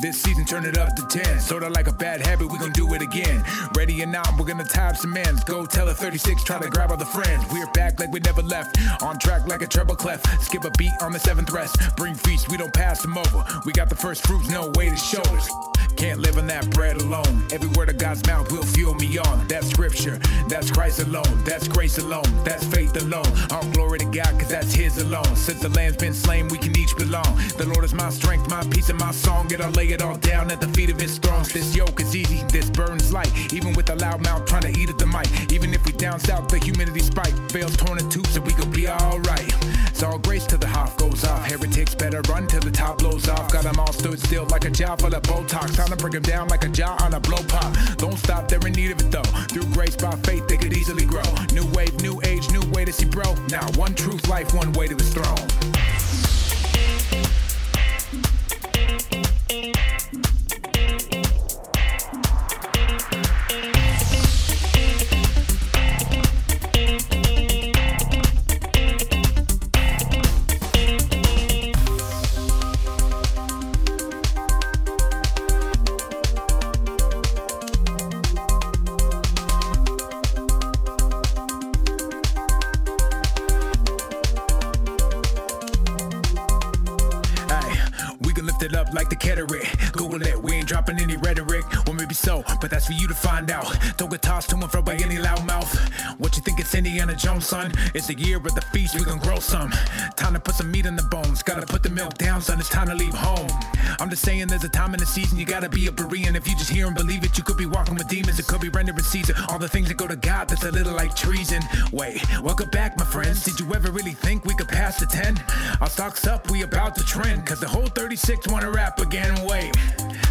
This season, turn it up to 10. Sorta like a bad habit, we gon' do it again. Ready or not, we're gonna tie some ends. Go tell a 36, try to grab all the friends. We're back like we never left. On track like a treble clef. Skip a beat on the seventh rest. Bring feast, we don't pass them over. We got the first fruits, no way to show shoulders. Can't live on that bread alone. Every word of God's mouth will fuel me on. That's scripture, that's Christ alone, that's grace alone, that's faith alone. All glory to God, cause that's His alone. Since the lamb's been slain, we can each belong. The Lord is my strength, my peace, and my song. Get I lay it all down at the feet of His throne. This yoke is easy, this burden's light. Even with a loud mouth trying to eat at the mic. Even if we down south, the humidity spike. Veils torn in two, so we gon' be alright. It's all grace till the half goes off. Heretics better run till the top blows off. Got them all stood still like a jaw full of Botox. Time to bring them down like a jaw on a blow pop. Don't stop, they're in need of it though. Through grace by faith, they could easily grow. New wave, new age, new way to see bro. Now one truth, life, one way to his throne. Son? It's a year of the feast, we gon' grow some. Time to put some meat in the bones. Gotta put the milk down, son. It's time to leave home. I'm just saying, there's a time in the season you gotta be a Berean. If you just hear and believe it, you could be walking with demons. It could be rendering Caesar. All the things that go to God, that's a little like treason. Wait, welcome back, my friends. Did you ever really think we could pass the 10? Our stocks up, we about to trend. Cause the whole 36 wanna rap again. Wait,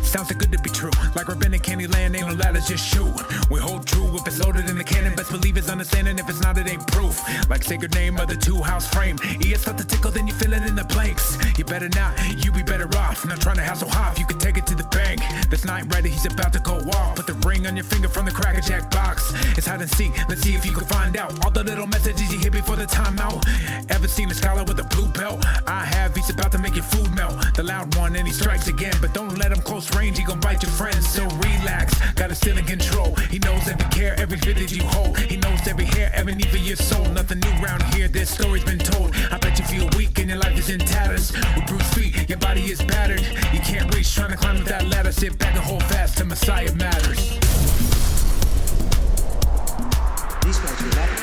sounds too good to be true. Like rabbinic candy land, ain't no ladders, just shoot. We hold true if it's loaded in the cannon. Best believe it's understanding. If it's not, it ain't proof. Like sacred name of the two house frame. Yeah, start to tickle, then you feel it in the planks. You better not, you be better off. Not trying to hassle Hoff, you can take it to the bank. This night ready, he's about to go off. Put the ring on your finger from the cracker jack box. It's hide and seek, let's see if you can find out all the little messages you hear before the timeout. Ever seen a scholar with a blue belt? I have, he's about to make your food melt. The loud one, and he strikes again. But don't let him close range, he gon' bite your friends. So relax, got it still in control. He knows every care, every bit that you hold. He knows every hair, every need for your soul. Nothing new round here, this story's been told. I bet you feel weak and your life is in tatters. With bruised feet, your body is battered. You can't reach, trying to climb up that ladder. Sit back and hold fast to Messiah matters. These guys.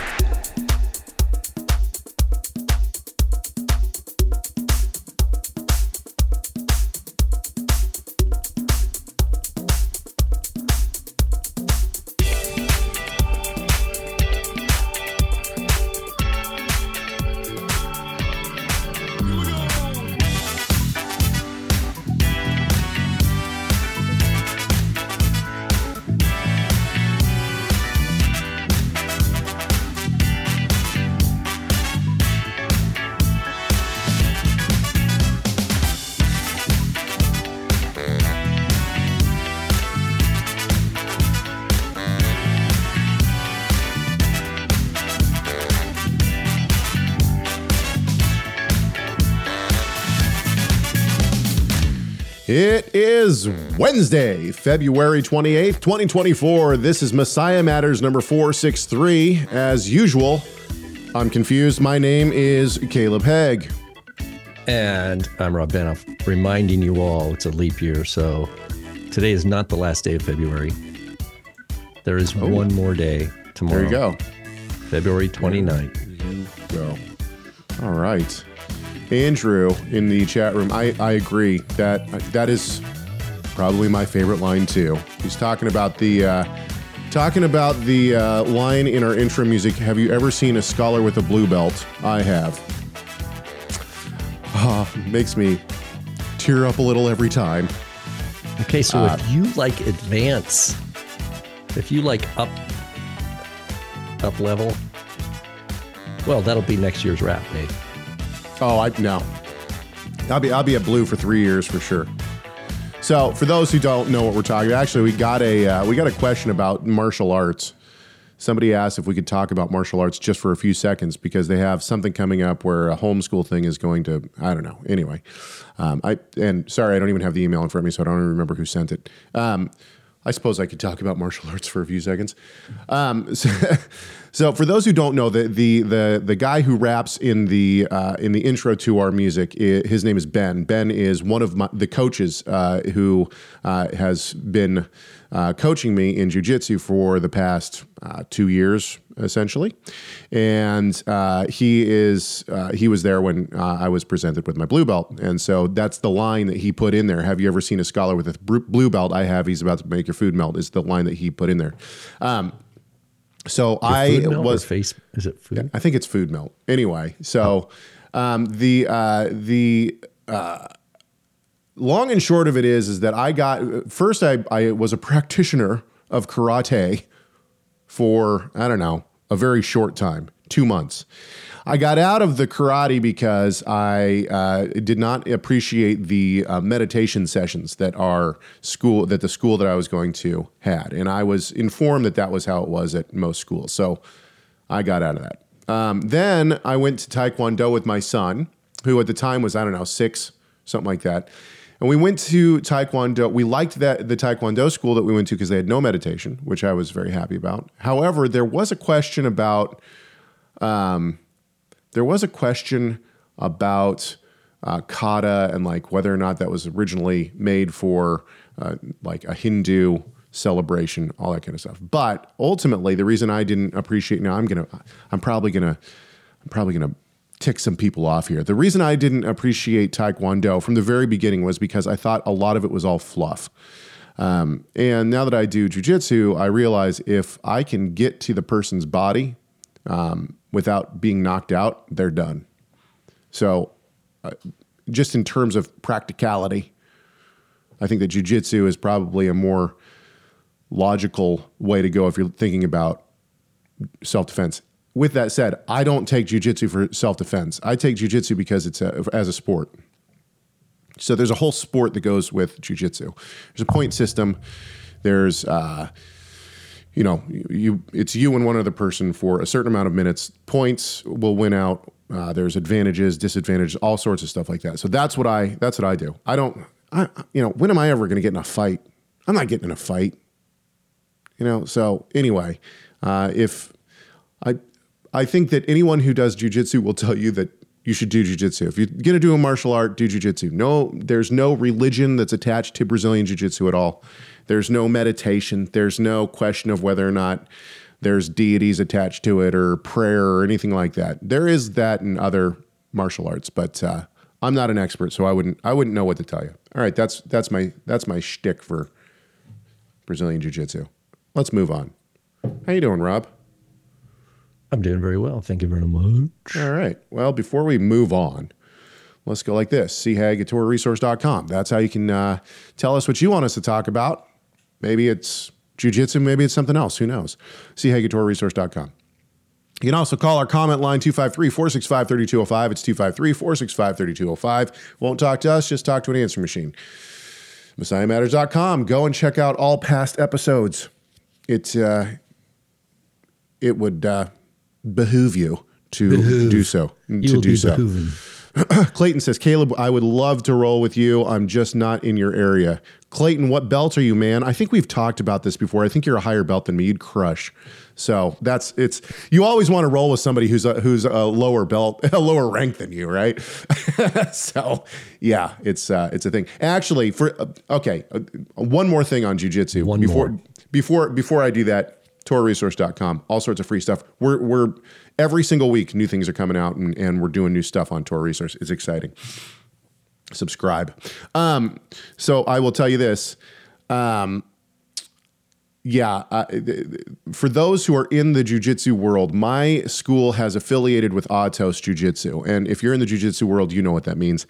Is Wednesday, February 28th, 2024. This is Messiah Matters number 463. As usual, I'm confused. My name is Caleb Hegg. And I'm Rob Vanhoff, reminding you all it's a leap year, so today is not the last day of February. There is oh. one more day tomorrow. There you go. February 29th. Go. All right. Andrew in the chat room, I, I agree that that is probably my favorite line too. He's talking about the uh, talking about the uh, line in our intro music. Have you ever seen a scholar with a blue belt? I have. Ah, makes me tear up a little every time. Okay, so Uh, if you like advance, if you like up up level, well, that'll be next year's rap, Nate. Oh, I no. I'll be I'll be at Blue for three years for sure. So, for those who don't know what we're talking about, actually, we got a uh, we got a question about martial arts. somebody asked if we could talk about martial arts just for a few seconds because they have something coming up where a homeschool thing is going to. I don't know. Anyway, um, I and sorry, I don't even have the email in front of me, so I don't even remember who sent it. Um, I suppose I could talk about martial arts for a few seconds. Um, so, so, for those who don't know, the the the the guy who raps in the uh, in the intro to our music, i his name is Ben. Ben is one of my, the coaches uh, who uh, has been uh, coaching me in jujitsu for the past uh, two years, essentially. And uh, he is uh, he was there when uh, I was presented with my blue belt, and so that's the line that he put in there. Have you ever seen a scholar with a blue belt? I have. He's about to make your food melt. Is the line that he put in there. Um, so Your I food melt or was face. Is it food? I think it's food melt. Anyway, so um, the uh, the uh, long and short of it is is that I got first I, I was a practitioner of karate for I don't know a very short time, two months. I got out of the karate because I uh, did not appreciate the uh, meditation sessions that our school, that the school that I was going to had, and I was informed that that was how it was at most schools. So I got out of that. Um, then I went to Taekwondo with my son, who at the time was I don't know six, something like that. And we went to Taekwondo. We liked that the Taekwondo school that we went to because they had no meditation, which I was very happy about. However, there was a question about um, there was a question about uh, kata and like whether or not that was originally made for uh, like a Hindu celebration, all that kind of stuff. But ultimately, the reason I didn't appreciate now, I'm gonna, I'm probably gonna, I'm probably gonna tick some people off here. The reason I didn't appreciate Taekwondo from the very beginning was because I thought a lot of it was all fluff. Um, and now that I do jujitsu, I realize if I can get to the person's body um, without being knocked out, they're done. So, uh, just in terms of practicality, I think that jujitsu is probably a more logical way to go if you're thinking about self defense. With that said, I don't take jujitsu for self defense. I take jujitsu because it's a, as a sport. So there's a whole sport that goes with jujitsu. There's a point system. There's uh, you know, you it's you and one other person for a certain amount of minutes. Points will win out. Uh, there's advantages, disadvantages, all sorts of stuff like that. So that's what I that's what I do. I don't, I you know, when am I ever going to get in a fight? I'm not getting in a fight. You know. So anyway, uh, if I I think that anyone who does jujitsu will tell you that you should do jujitsu. If you're going to do a martial art, do jujitsu. No, there's no religion that's attached to Brazilian jiu-jitsu at all. There's no meditation. There's no question of whether or not there's deities attached to it or prayer or anything like that. There is that in other martial arts, but uh, I'm not an expert, so I wouldn't I wouldn't know what to tell you. All right, that's that's my that's my shtick for Brazilian jiu-jitsu. Let's move on. How you doing, Rob? I'm doing very well. Thank you very much. All right. Well, before we move on, let's go like this chagatorresource.com. That's how you can uh, tell us what you want us to talk about. Maybe it's jujitsu, maybe it's something else. Who knows? chagatorresource.com. You can also call our comment line 253 465 3205. It's 253 465 3205. Won't talk to us, just talk to an answer machine. MessiahMatters.com. Go and check out all past episodes. It, uh, it would uh, behoove you to Behoove. do so. You to do so. Clayton says, Caleb, I would love to roll with you. I'm just not in your area. Clayton, what belt are you, man? I think we've talked about this before. I think you're a higher belt than me. You'd crush. So that's it's. You always want to roll with somebody who's a who's a lower belt, a lower rank than you, right? so yeah, it's uh, it's a thing. Actually, for uh, okay, uh, one more thing on jujitsu. One before more. before before I do that, TorahResource.com, all sorts of free stuff. We're we're every single week new things are coming out and, and we're doing new stuff on Torah Resource. It's exciting. Subscribe. Um, so I will tell you this. Um, yeah, uh, for those who are in the jujitsu world, my school has affiliated with Atos Jiu-Jitsu, and if you're in the jujitsu world, you know what that means.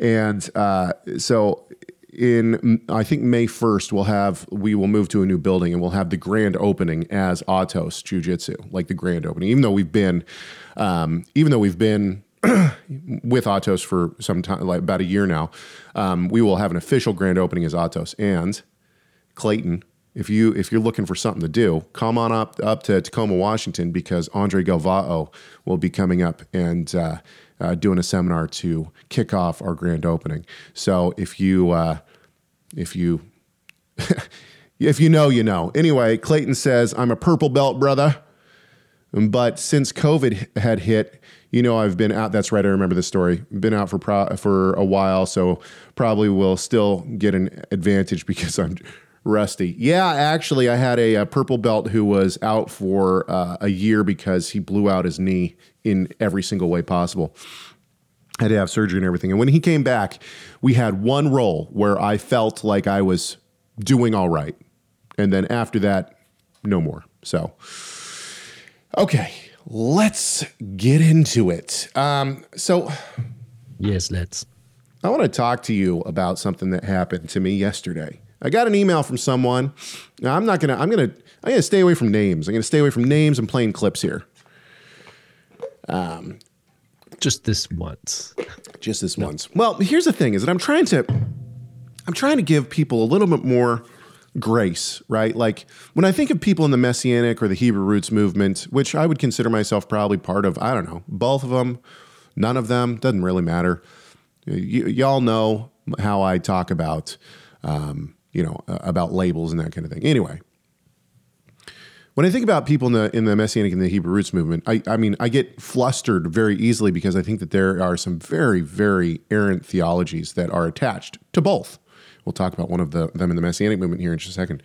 And uh, so, in I think May 1st, we'll have we will move to a new building and we'll have the grand opening as Atos Jiu-Jitsu, like the grand opening. Even though we've been, um, even though we've been with Atos for some time, like about a year now, um, we will have an official grand opening as Autos. and Clayton if you if you're looking for something to do, come on up up to Tacoma, Washington, because Andre Galvao will be coming up and uh, uh, doing a seminar to kick off our grand opening. So if you uh, if you if you know, you know. Anyway, Clayton says I'm a purple belt brother, but since COVID had hit, you know I've been out. That's right, I remember the story. Been out for pro, for a while, so probably will still get an advantage because I'm rusty. Yeah, actually, I had a, a purple belt who was out for uh, a year because he blew out his knee in every single way possible. I Had to have surgery and everything. And when he came back, we had one roll where I felt like I was doing all right. And then after that, no more. So, okay, let's get into it. Um, so, Yes, let's. I want to talk to you about something that happened to me yesterday. I got an email from someone. Now, I'm not gonna. I'm gonna. I'm gonna stay away from names. I'm gonna stay away from names and playing clips here. Just this once. Just this once. Well, here's the thing: is that I'm trying to. I'm trying to give people a little bit more grace, right? Like when I think of people in the Messianic or the Hebrew roots movement, which I would consider myself probably part of. I don't know, both of them, none of them doesn't really matter. Y- y'all know how I talk about, um, you know, uh, about labels and that kind of thing. Anyway, when I think about people in the in the Messianic and the Hebrew roots movement, I, I mean, I get flustered very easily because I think that there are some very, very errant theologies that are attached to both. We'll talk about one of the, them in the Messianic movement here in just a second.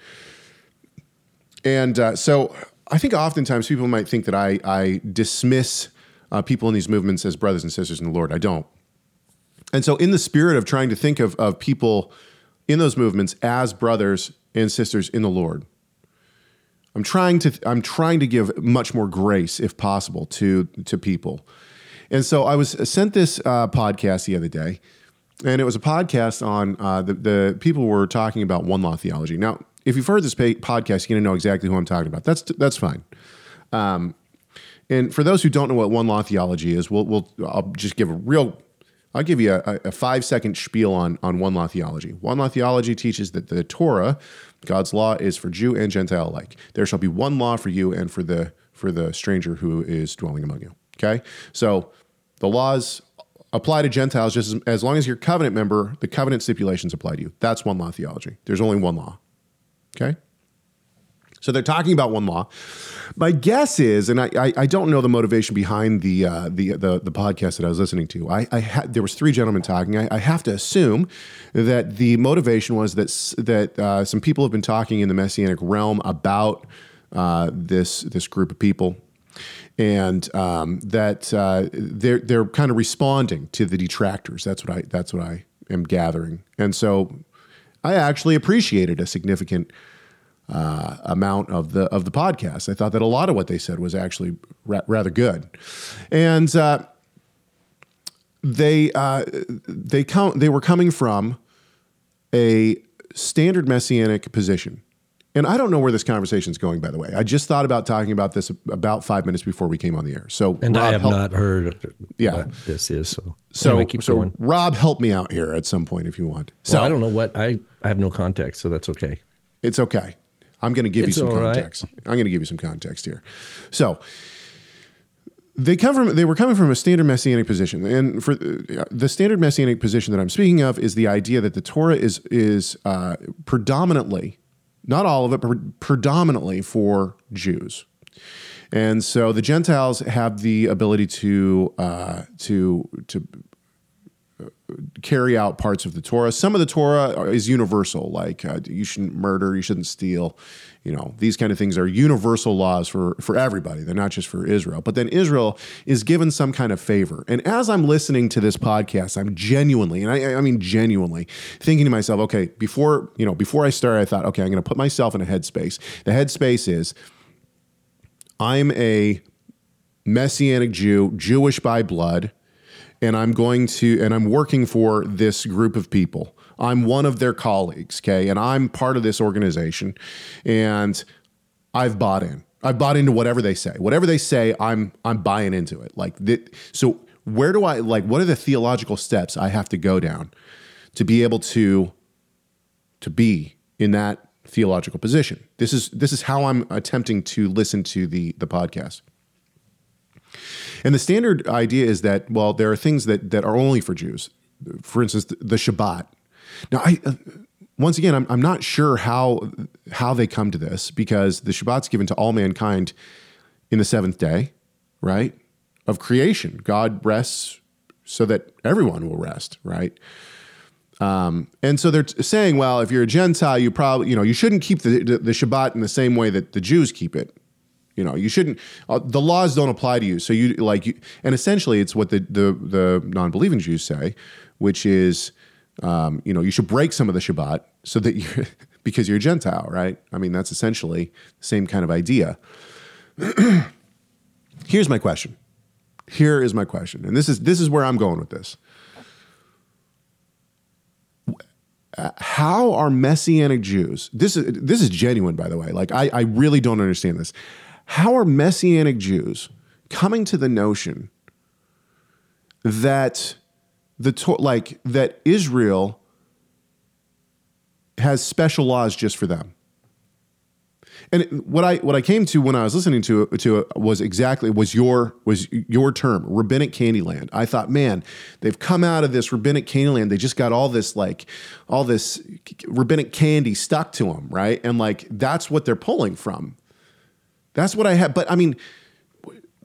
And uh, so I think oftentimes people might think that I, I dismiss uh, people in these movements as brothers and sisters in the Lord. I don't. And so, in the spirit of trying to think of, of people in those movements as brothers and sisters in the Lord, I'm trying to I'm trying to give much more grace, if possible, to to people. And so I was sent this uh, podcast the other day, and it was a podcast on uh, the the people were talking about one law theology. Now, if you've heard this podcast, you're gonna know exactly who I'm talking about. That's that's fine. Um, and for those who don't know what one law theology is, we'll, we'll I'll just give a real I'll give you a, a five second spiel on, on one law theology. One law theology teaches that the Torah, God's law, is for Jew and Gentile alike. There shall be one law for you and for the for the stranger who is dwelling among you. Okay, so the laws apply to Gentiles just as, as long as you're a covenant member. The covenant stipulations apply to you. That's one law theology. There's only one law. Okay. So they're talking about one law. My guess is, and I, I, I don't know the motivation behind the, uh, the, the the podcast that I was listening to. I, I had there was three gentlemen talking. I, I have to assume that the motivation was that that uh, some people have been talking in the messianic realm about uh, this this group of people, and um, that uh, they're they're kind of responding to the detractors. That's what I that's what I am gathering, and so I actually appreciated a significant uh, amount of the of the podcast. I thought that a lot of what they said was actually ra- rather good, and uh, they uh, they count they were coming from a standard messianic position. And I don't know where this conversation is going. By the way, I just thought about talking about this about five minutes before we came on the air. So, And I have help- not heard Yeah. what this is. So, So, anyway, keep so going. Rob, help me out here at some point if you want. So So I don't know what I, I have no context, so that's okay. It's okay. I'm going to give It's you some all right. context. I'm going to give you some context here. So they come from they were coming from a standard messianic position, and for uh, the standard messianic position that I'm speaking of is the idea that the Torah is is uh, predominantly, not all of it, but predominantly for Jews. And so the Gentiles have the ability to uh, to to carry out parts of the Torah. Some of the Torah is universal, like uh, you shouldn't murder, you shouldn't steal. You know, these kind of things are universal laws for for everybody. They're not just for Israel. But then Israel is given some kind of favor. And as I'm listening to this podcast, I'm genuinely, and I, I mean genuinely, thinking to myself, okay, before you know, before I started, I thought, okay, I'm going to put myself in a headspace. The headspace is, I'm a Messianic Jew, Jewish by blood and I'm going to and I'm working for this group of people. I'm one of their colleagues, okay? And I'm part of this organization and I've bought in. I've bought into whatever they say. Whatever they say, I'm I'm buying into it. Like that, so where do I like what are the theological steps I have to go down to be able to to be in that theological position. This is this is how I'm attempting to listen to the the podcast. And the standard idea is that well, there are things that that are only for Jews. For instance, the Shabbat. Now, I uh, once again, I'm, I'm not sure how how they come to this because the Shabbat's given to all mankind in the seventh day, right? Of creation, God rests so that everyone will rest, right? Um, and so they're saying, well, if you're a Gentile, you probably, you know, you shouldn't keep the, the, the Shabbat in the same way that the Jews keep it. You know, you shouldn't. Uh, the laws don't apply to you. So you like, you, and essentially, it's what the the, the non-believing Jews say, which is, um, you know, you should break some of the Shabbat so that you're because you're a Gentile, right? I mean, that's essentially the same kind of idea. Here's my question. Here is my question, and this is this is where I'm going with this. how are messianic Jews? This is this is genuine, by the way. Like I, I really don't understand this. How are messianic Jews coming to the notion that the like that Israel has special laws just for them? And what I what I came to when I was listening to to was exactly was your was your term rabbinic Candyland. I thought, man, they've come out of this rabbinic Candyland. They just got all this like all this rabbinic candy stuck to them, right? And like that's what they're pulling from. That's what I had. But I mean,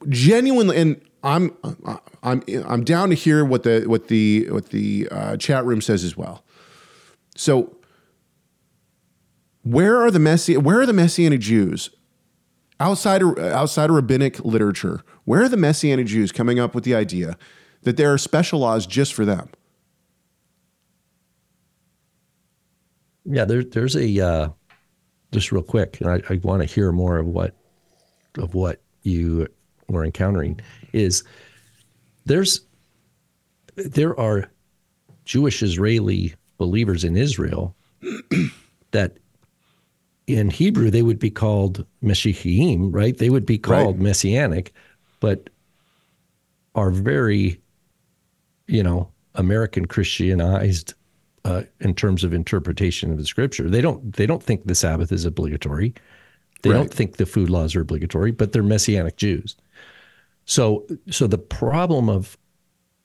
genuinely, and I'm I'm I'm down to hear what the what the what the uh, chat room says as well. So where are the Messi- where are the messianic Jews outside of, outside of rabbinic literature? Where are the messianic Jews coming up with the idea that there are special laws just for them? Yeah, there, there's a uh, just real quick, and I, I want to hear more of what of what you were encountering. Is there's there are Jewish Israeli believers in Israel that in Hebrew, they would be called Meshichim, right? They would be called right. messianic, but are very, you know, American Christianized uh, in terms of interpretation of the scripture. They don't they don't think the Sabbath is obligatory. They right. don't think the food laws are obligatory, but they're messianic Jews. So so the problem of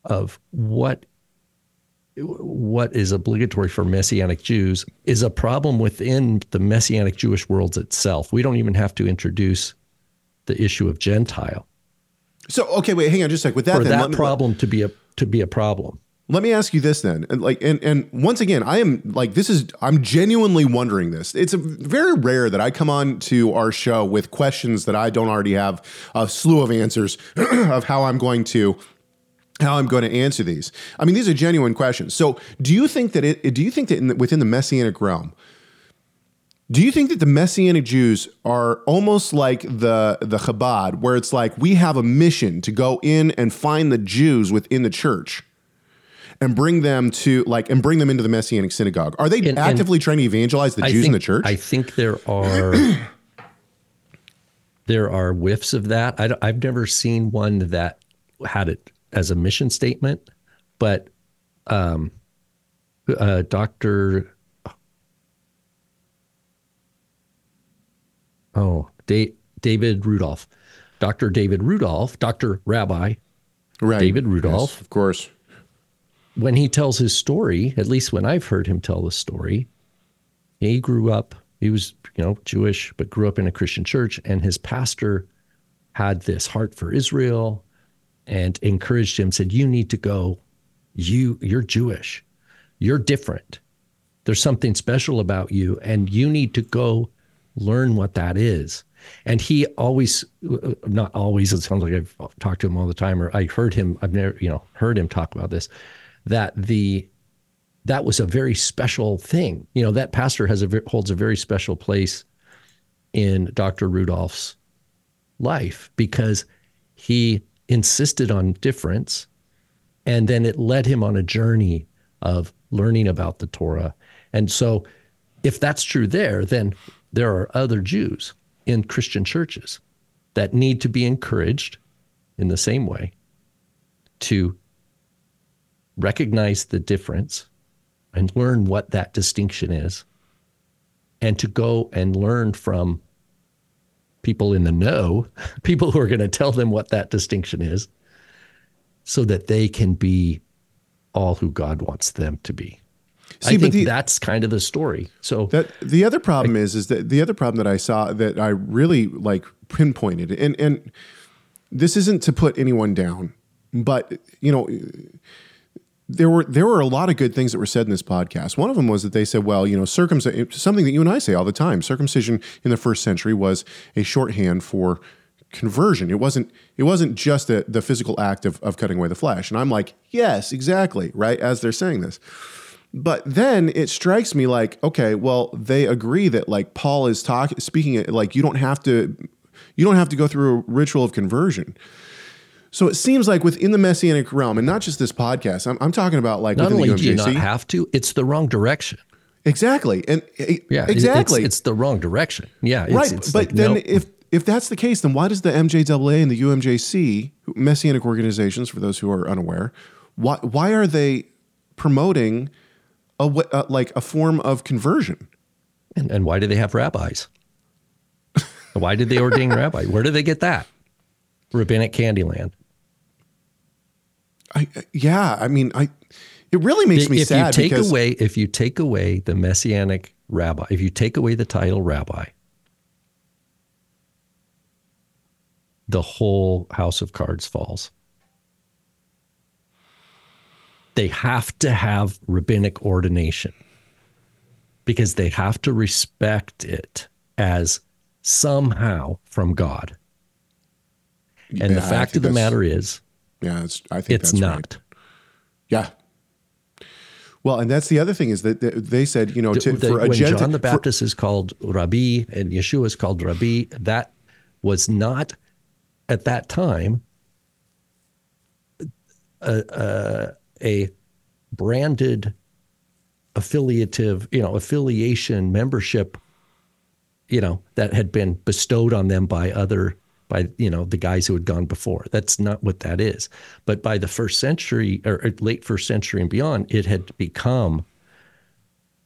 of what what is obligatory for Messianic Jews is a problem within the Messianic Jewish worlds itself. We don't even have to introduce the issue of Gentile. So okay, wait, hang on just a sec. With that, for then, that me, problem to be a to be a problem. Let me ask you this then, and like, and and once again, I am like, this is I'm genuinely wondering this. It's very rare that I come on to our show with questions that I don't already have a slew of answers of how I'm going to how I'm going to answer these. I mean, these are genuine questions. So, do you think that it? Do you think that the, within the messianic realm, do you think that the messianic Jews are almost like the the Chabad, where it's like we have a mission to go in and find the Jews within the church? And bring them to like and bring them into the messianic synagogue. Are they and, actively and trying to evangelize the I Jews think, in the church? I think there are there are whiffs of that. I have never seen one that had it as a mission statement, but um, uh, Dr. Oh, da- David Rudolph, Dr. David Rudolph, Dr. Rabbi right. David Rudolph. Yes, of course. When he tells his story, at least when I've heard him tell the story, he grew up, he was, you know, Jewish, but grew up in a Christian church, and his pastor had this heart for Israel and encouraged him, said, You need to go. You, you're Jewish. You're different. There's something special about you, and you need to go learn what that is. And he always, not always, it sounds like I've talked to him all the time, or I heard him, I've never, you know, heard him talk about this, that the, that was a very special thing. You know, that pastor has a, holds a very special place in Dr. Rudolph's life because he insisted on difference. And then it led him on a journey of learning about the Torah. And so, if that's true there, then there are other Jews in Christian churches that need to be encouraged in the same way to recognize the difference and learn what that distinction is and to go and learn from people in the know, people who are going to tell them what that distinction is, so that they can be all who God wants them to be. See, I think the, that's kind of the story. So that the other problem I, is is that the other problem that I saw that I really like pinpointed and and this isn't to put anyone down, but you know there were there were a lot of good things that were said in this podcast. One of them was that they said, well, you know, circumcision something that you and I say all the time. Circumcision in the first century was a shorthand for conversion. It wasn't it wasn't just a, the physical act of, of cutting away the flesh. And I'm like, yes, exactly, right? As they're saying this. But then it strikes me like, okay, well, they agree that like Paul is talking speaking like you don't have to you don't have to go through a ritual of conversion. So it seems like within the messianic realm, and not just this podcast, I'm, I'm talking about like not only do you not have to, it's the wrong direction. Exactly, and eh, yeah, exactly, it's, it's the wrong direction. Yeah, right. It's but like, then no. if if that's the case, then why does the MJAA and the UMJC, messianic organizations, for those who are unaware, why why are they promoting a uh, like a form of conversion? And, and why do they have rabbis? why did they ordain rabbi? Where did they get that? Rabbinic Candyland. I uh, yeah, I mean, I it really makes me if sad. If you take because, away if you take away the messianic rabbi, if you take away the title rabbi, the whole house of cards falls. They have to have rabbinic ordination because they have to respect it as somehow from God. And yeah, the fact of the matter is, yeah, it's, I think it's not. Right. Yeah. Well, and that's the other thing is that they said, you know, to, the, for when a Gentile, John the Baptist for, is called Rabbi and Yeshua is called Rabbi, that was not at that time a, a, a branded affiliative, you know, affiliation membership, you know, that had been bestowed on them by other by you know the guys who had gone before. That's not what that is. But by the first century or late first century and beyond, it had become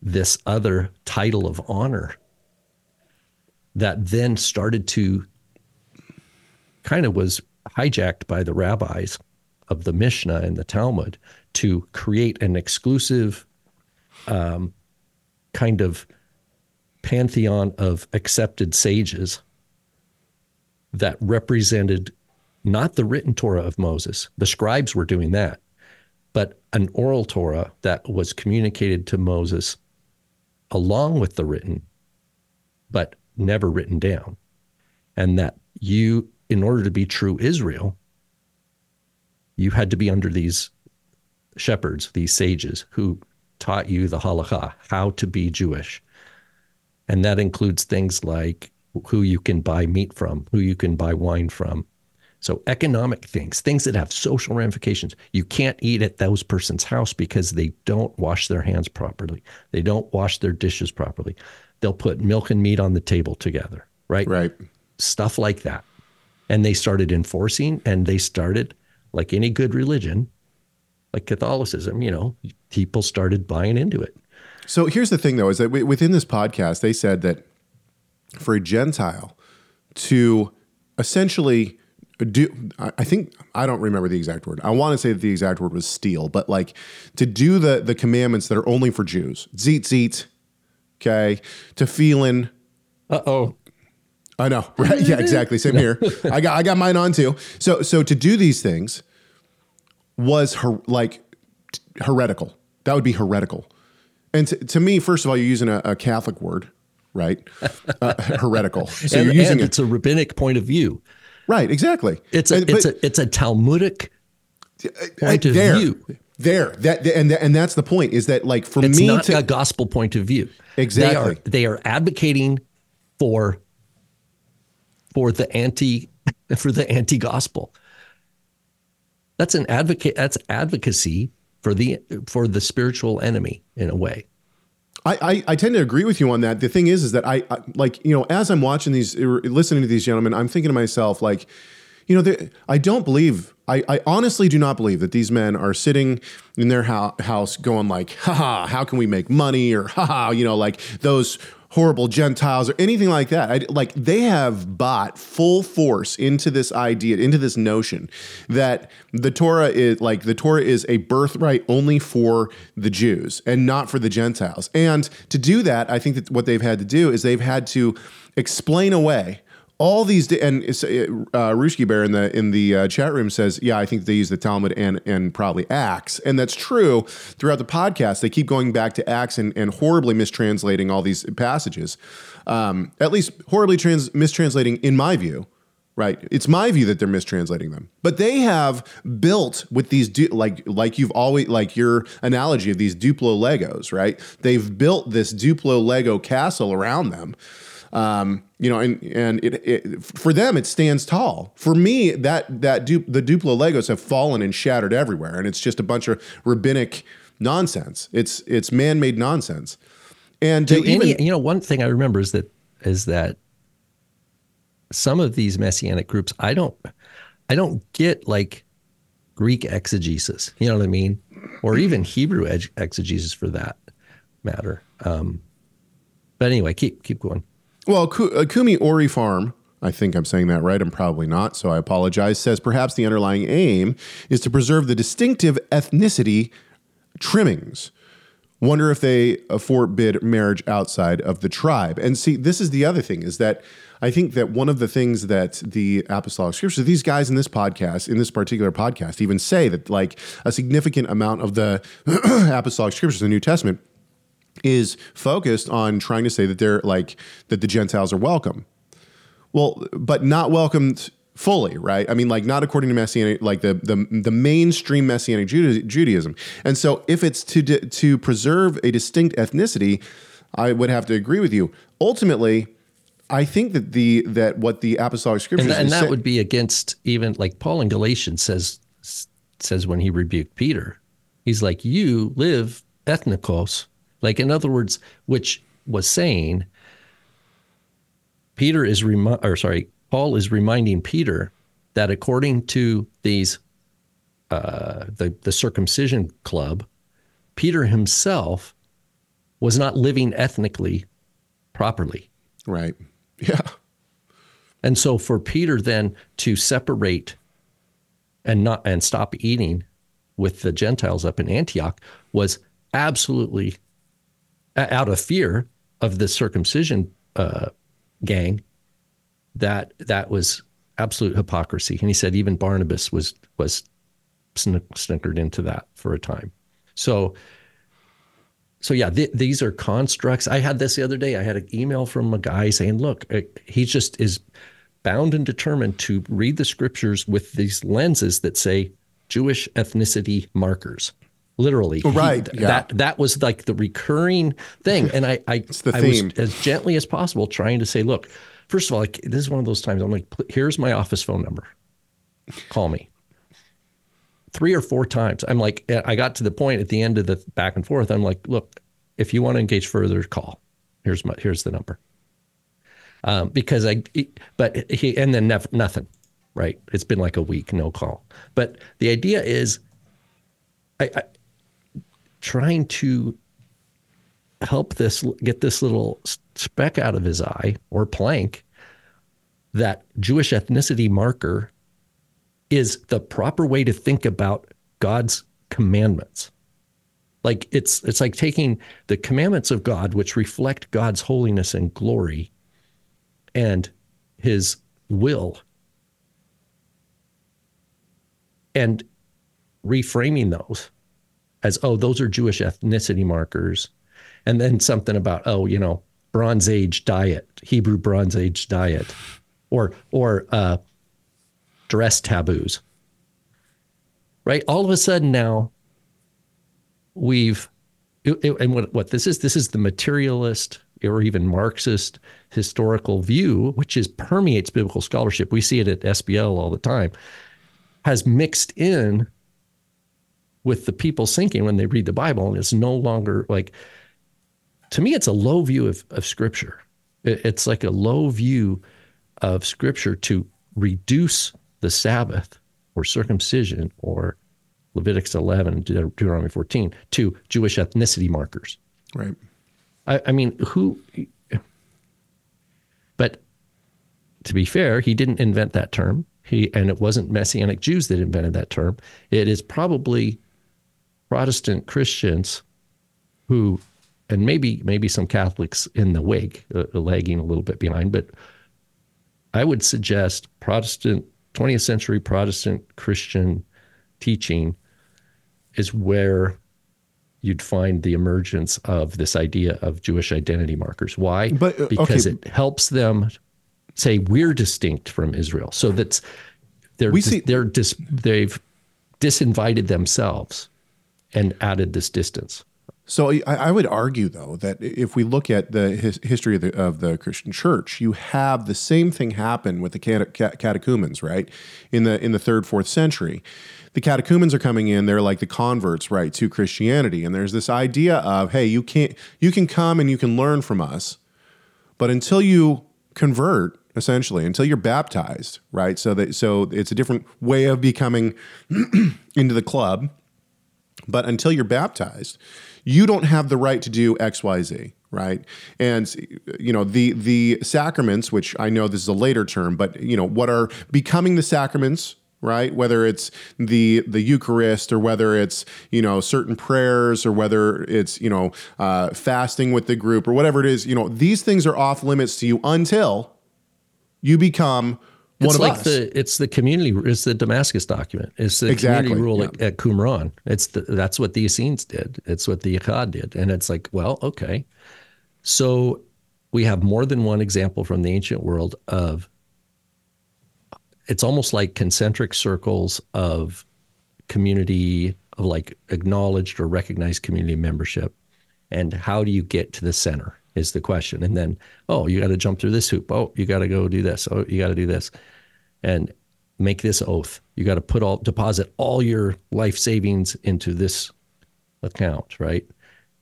this other title of honor that then started to kind of was hijacked by the rabbis of the Mishnah and the Talmud to create an exclusive um, kind of pantheon of accepted sages that represented not the written Torah of Moses, the scribes were doing that, but an oral Torah that was communicated to Moses along with the written, but never written down. And that you, in order to be true Israel, you had to be under these shepherds, these sages who taught you the halakha, how to be Jewish. And that includes things like who you can buy meat from, who you can buy wine from. So economic things, things that have social ramifications. You can't eat at those person's house because they don't wash their hands properly. They don't wash their dishes properly. They'll put milk and meat on the table together, right? Right. Stuff like that. And they started enforcing and they started like any good religion, like Catholicism, you know, people started buying into it. So here's the thing though is that within this podcast they said that for a Gentile to essentially do I think I don't remember the exact word. I want to say that the exact word was steal, but like to do the the commandments that are only for Jews. Zit zit, okay, tefillin. Uh oh. I know, right? Yeah, exactly. Same here. I got I got mine on too. So so to do these things was her like heretical. That would be heretical. And to, to me, first of all, you're using a, a Catholic word, right? Uh, heretical. So and, you're using it's a rabbinic point of view. Right, exactly. It's a and, it's a it's a Talmudic point of there, view. There, that and and that's the point is that like for it's me, not to, a gospel point of view. Exactly, they are they are advocating for for the anti for the anti gospel. That's an advocate. That's advocacy for the for the spiritual enemy in a way. I, I, I, tend to agree with you on that. The thing is, is that I, I, like you know as I'm watching these, uh, listening to these gentlemen, I'm thinking to myself like, you know, I don't believe. I, I honestly do not believe that these men are sitting in their ho- house going like, haha, how can we make money? Or haha, you know, like those horrible Gentiles or anything like that. I, like they have bought full force into this idea, into this notion that the Torah is like the Torah is a birthright only for the Jews and not for the Gentiles. And to do that, I think that what they've had to do is they've had to explain away all these and uh, Rushki Bear in the in the uh, chat room says, yeah, I think they use the Talmud and and probably Acts, and that's true. Throughout the podcast, they keep going back to Acts and, and horribly mistranslating all these passages, um, at least horribly trans- mistranslating in my view. Right, it's my view that they're mistranslating them, but they have built with these du- like like you've always like your analogy of these Duplo Legos. Right, they've built this Duplo Lego castle around them um, you know, and and it, it, for them it stands tall. For me, that that du- the Duplo Legos have fallen and shattered everywhere, and it's just a bunch of rabbinic nonsense. It's it's man made nonsense. And Do even, any, you know, one thing I remember is that is that some of these messianic groups, I don't, I don't get like Greek exegesis. You know what I mean, or even Hebrew exegesis for that matter. Um, but anyway, keep keep going. Well, uh, Kumi Ori Farm, I think I'm saying that right. I'm probably not, so I apologize. Says perhaps the underlying aim is to preserve the distinctive ethnicity trimmings. Wonder if they forbid marriage outside of the tribe. And see, this is the other thing is that I think that one of the things that the apostolic scriptures, these guys in this podcast, in this particular podcast, even say that like a significant amount of the apostolic scriptures, the New Testament, is focused on trying to say that they're like that the Gentiles are welcome. Well, but not welcomed fully, right? I mean, like not according to messianic, like the the, the mainstream messianic Judaism. And so, if it's to to preserve a distinct ethnicity, I would have to agree with you. Ultimately, I think that the that what the apostolic scriptures and, and that say, would be against even like Paul in Galatians says says when he rebuked Peter, he's like, "You live ethnikos." Like, in other words, which was saying, Peter is, remi- or sorry, Paul is reminding Peter that according to these, uh, the, the circumcision club, Peter himself was not living ethnically properly. Right. Yeah. And so for Peter then to separate and not and stop eating with the Gentiles up in Antioch was absolutely out of fear of the circumcision uh, gang, that that was absolute hypocrisy. And he said even Barnabas was was snickered into that for a time. So, so yeah, th- these are constructs. I had this the other day. I had an email from a guy saying, "Look, uh, he just is bound and determined to read the scriptures with these lenses that say Jewish ethnicity markers." Literally. Right. He, yeah. That that was like the recurring thing. And I I, I was as gently as possible trying to say, look, first of all, like, this is one of those times I'm like, here's my office phone number. Call me. Three or four times. I'm like, I got to the point at the end of the back and forth. I'm like, look, if you want to engage further, call. Here's my here's the number. Um, because I, but he, and then never, nothing, right? It's been like a week, no call. But the idea is, I, I trying to help this get this little speck out of his eye or plank that Jewish ethnicity marker is the proper way to think about God's commandments. Like it's it's like taking the commandments of God which reflect God's holiness and glory and his will and reframing those as, oh, those are Jewish ethnicity markers. And then something about, oh, you know, Bronze Age diet, Hebrew Bronze Age diet, or, or uh, dress taboos. Right? All of a sudden now, we've, and what, what this is, this is the materialist or even Marxist historical view, which is permeates biblical scholarship. We see it at SBL all the time, has mixed in with the people sinking when they read the Bible, and it's no longer like. To me, it's a low view of, of Scripture. It's like a low view of Scripture to reduce the Sabbath or circumcision or Leviticus 11, Deuteronomy 14 to Jewish ethnicity markers. Right. I, I mean, who But to be fair, he didn't invent that term. He and it wasn't Messianic Jews that invented that term. It is probably Protestant Christians who, and maybe maybe some Catholics in the wake, uh, lagging a little bit behind, but I would suggest Protestant 20th century Protestant Christian teaching is where you'd find the emergence of this idea of Jewish identity markers. Why? But, uh, because okay. it helps them say we're distinct from Israel. So that's they're We dis- see- they're dis- they've disinvited themselves and added this distance. So I, I would argue, though, that if we look at the his, history of the, of the Christian Church, you have the same thing happen with the cate- ca- catechumens, right? In the in the third, fourth century, the catechumens are coming in; they're like the converts, right, to Christianity, and there's this idea of, hey, you can't, you can come and you can learn from us, but until you convert, essentially, until you're baptized, right? So that so it's a different way of becoming into the club but until you're baptized you don't have the right to do xyz right? And you know the the sacraments which i know this is a later term but you know what are becoming the sacraments right? Whether it's the the eucharist or whether it's you know certain prayers or whether it's you know uh, fasting with the group or whatever it is you know these things are off limits to you until you become one it's like us the it's the community it's the Damascus document. It's the Exactly, community rule yeah. at, at Qumran. It's the, that's what the Essenes did. It's what the Yahad did. And it's like, well, okay. So we have more than one example from the ancient world of it's almost like concentric circles of community of like acknowledged or recognized community membership. And how do you get to the center is the question. And then, oh, you got to jump through this hoop. Oh, you got to go do this. Oh, you got to do this. And make this oath. You got to put all deposit all your life savings into this account, right?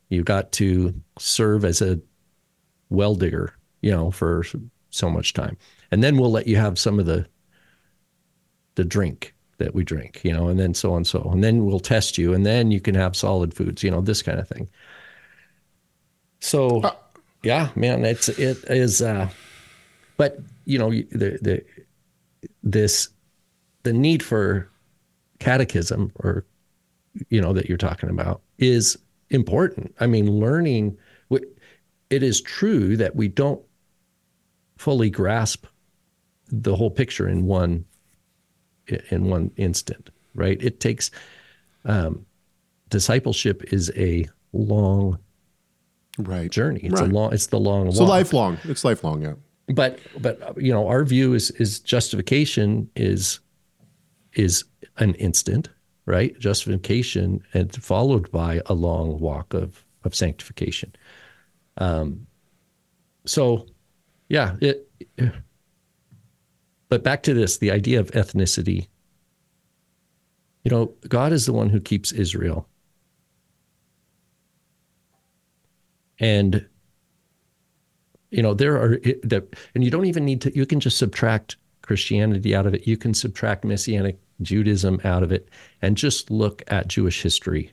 You got to serve as a well digger, you know, for so much time. And then we'll let you have some of the the drink that we drink, you know, and then so on so. And then we'll test you and then you can have solid foods, you know, this kind of thing. So uh, yeah, man, it's it is uh but you know, the the this the need for catechism or you know that you're talking about is important. I mean, learning it is true that we don't fully grasp the whole picture in one in one instant, right? It takes um, discipleship is a long right journey. It's Right. a long. It's the long. so walk. lifelong it's lifelong yeah but but you know our view is is justification is is an instant right justification and followed by a long walk of of sanctification um so yeah it but back to this the idea of ethnicity you know god is the one who keeps israel and you know there are that and you don't even need to you can just subtract christianity out of it. You can subtract messianic judaism out of it and just look at jewish history.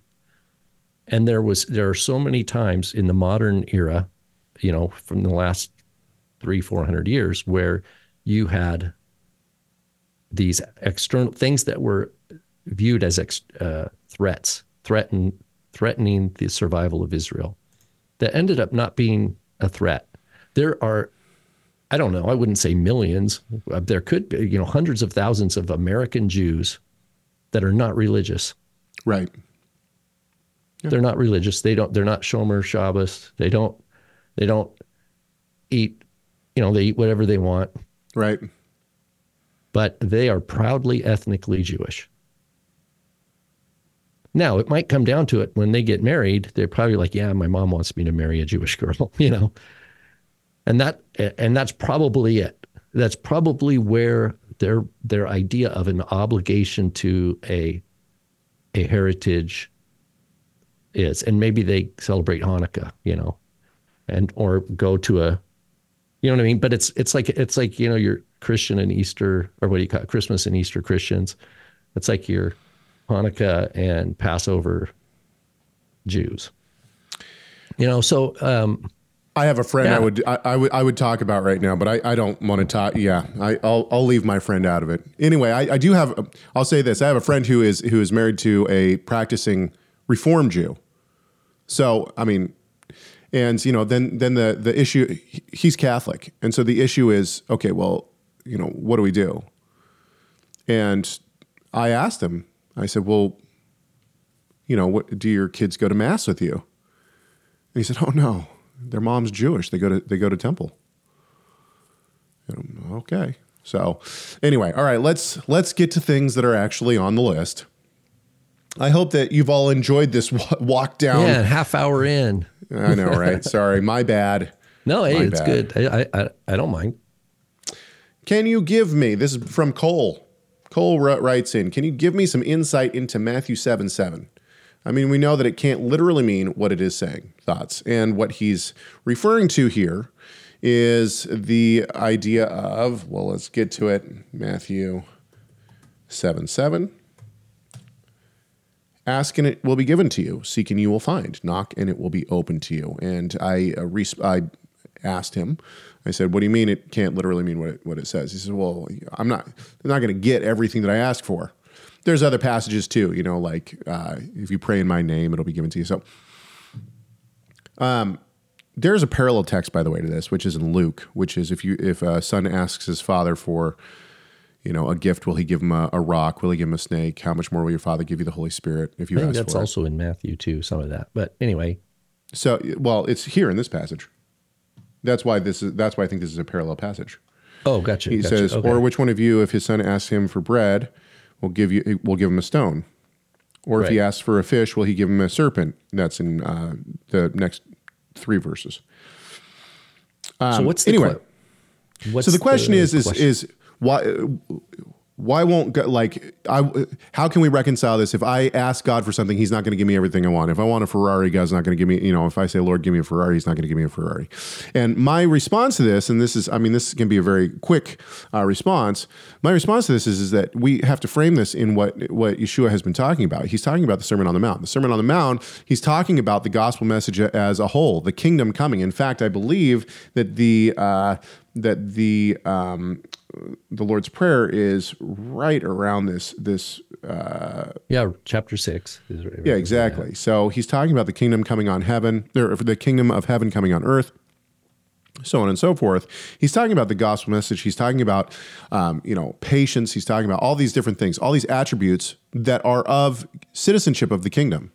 And there was there are so many times in the modern era you know from the last three four hundred years where you had these external things that were viewed as ex, uh, threats threaten threatening the survival of israel that ended up not being a threat. There are i don't know i wouldn't say millions. Uh, there could be you know hundreds of thousands of american jews that are not religious. Right. They're not religious. They don't they're not shomer shabbos. They don't they don't eat you know they eat whatever they want. Right. But they are proudly ethnically jewish now it might come down to it. When they get married they're probably like yeah my mom wants me to marry a jewish girl you know? And that and that's probably it. That's probably where their their idea of an obligation to a a heritage is. And maybe they celebrate hanukkah you know and or go to a you know what i mean? But it's it's like it's like you know you're christian and easter or what do you call it? Christmas and easter christians. It's like your hanukkah and passover jews you know so um I have a friend Yeah. I would I, I would I would talk about right now, but I, I don't want to talk. Yeah, I, I'll I'll leave my friend out of it. Anyway, I, I do have. I'll say this: I have a friend who is who is married to a practicing Reform Jew. So I mean, and you know, then then the the issue he's Catholic, and so the issue is okay. Well, you know, what do we do? And I asked him. I said, well, you know, what do your kids go to mass with you? And he said, "Oh no, their mom's Jewish. They go to they go to temple." And okay. So, anyway, all right. Let's let's get to things that are actually on the list. I hope that you've all enjoyed this walk down. Yeah, half hour in. I know, right? Sorry, my bad. No, hey, My it's bad. good. I, I I I don't mind. Can you give me this is from Cole? Cole wri- writes in, can you give me some insight into Matthew 7 7? I mean, we know that it can't literally mean what it is saying, thoughts. And what he's referring to here is the idea of, well, let's get to it. Matthew 7 7. Ask and it will be given to you. Seek and you will find. Knock and it will be open to you. And I, uh, I asked him, I said, "What do you mean it can't literally mean what it, what it says?" He said, "Well, I'm not. I'm not going to get everything that I ask for. There's other passages too. You know, like uh, if you pray in my name, it'll be given to you." So, um, there's a parallel text, by the way, to this, which is in Luke, which is if you if a son asks his father for you know, a gift. Will he give him a, a rock? Will he give him a snake? How much more will your father give you the Holy Spirit if you I ask that's for it? also in Matthew too, some of that. But anyway, So, well, it's here in this passage. That's why this is. That's why I think this is a parallel passage. oh, gotcha. He gotcha. says, Okay. "Or which one of you, if his son asks him for bread, will give you will give him a stone? Or if he asks for a fish, will he give him a serpent?" That's in uh, the next three verses. so what's the um, anyway, que- what's so the question is is question? is why why won't God, like I how can we reconcile this? If I ask God for something he's not going to give me everything I want. If I want a Ferrari God's not going to give me you know if I say Lord give me a Ferrari he's not going to give me a Ferrari. And my response to this and this is I mean this can be a very quick uh, response. My response to this is is that we have to frame this in what what Yeshua has been talking about. He's talking about the Sermon on the Mount. The Sermon on the Mount he's talking about the gospel message as a whole the kingdom coming. In fact I believe that the uh, that the um, the Lord's Prayer is right around this this yeah, chapter six. Is right yeah exactly. So he's talking about the kingdom coming on heaven, or the kingdom of heaven coming on earth. So on and so forth. He's talking about the gospel message. He's talking about, um, you know, patience. He's talking about all these different things, all these attributes that are of citizenship of the kingdom.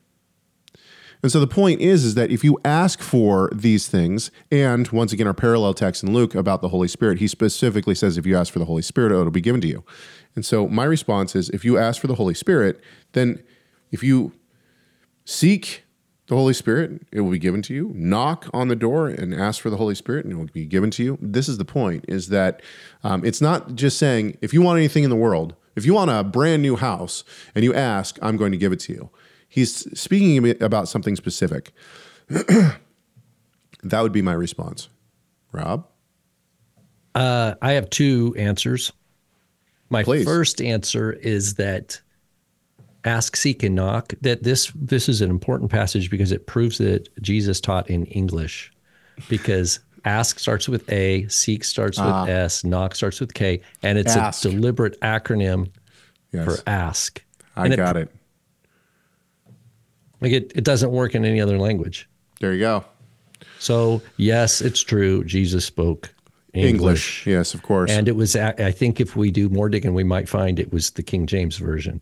And so the point is, is that if you ask for these things, and once again, our parallel text in Luke about the Holy Spirit, he specifically says, if you ask for the Holy Spirit, it'll be given to you. And so my response is, if you ask for the Holy Spirit, then if you seek the Holy Spirit, it will be given to you. Knock on the door and ask for the Holy Spirit, and it will be given to you. This is the point: is that um, it's not just saying if you want anything in the world, if you want a brand new house, and you ask, I'm going to give it to you. He's speaking about something specific. that would be my response. Rob, Uh, I have two answers. My Please. first answer is that ask, seek, and knock. That this this is an important passage because it proves that Jesus taught in English. Because ask starts with A, seek starts with S, knock starts with K, and it's. Ask. a deliberate acronym yes, for ask. I And it- got it. Like it, it doesn't work in any other language. There you go. So yes, it's true. Jesus spoke English. English, yes, of course. And it was, I think if we do more digging, we might find it was the King James version.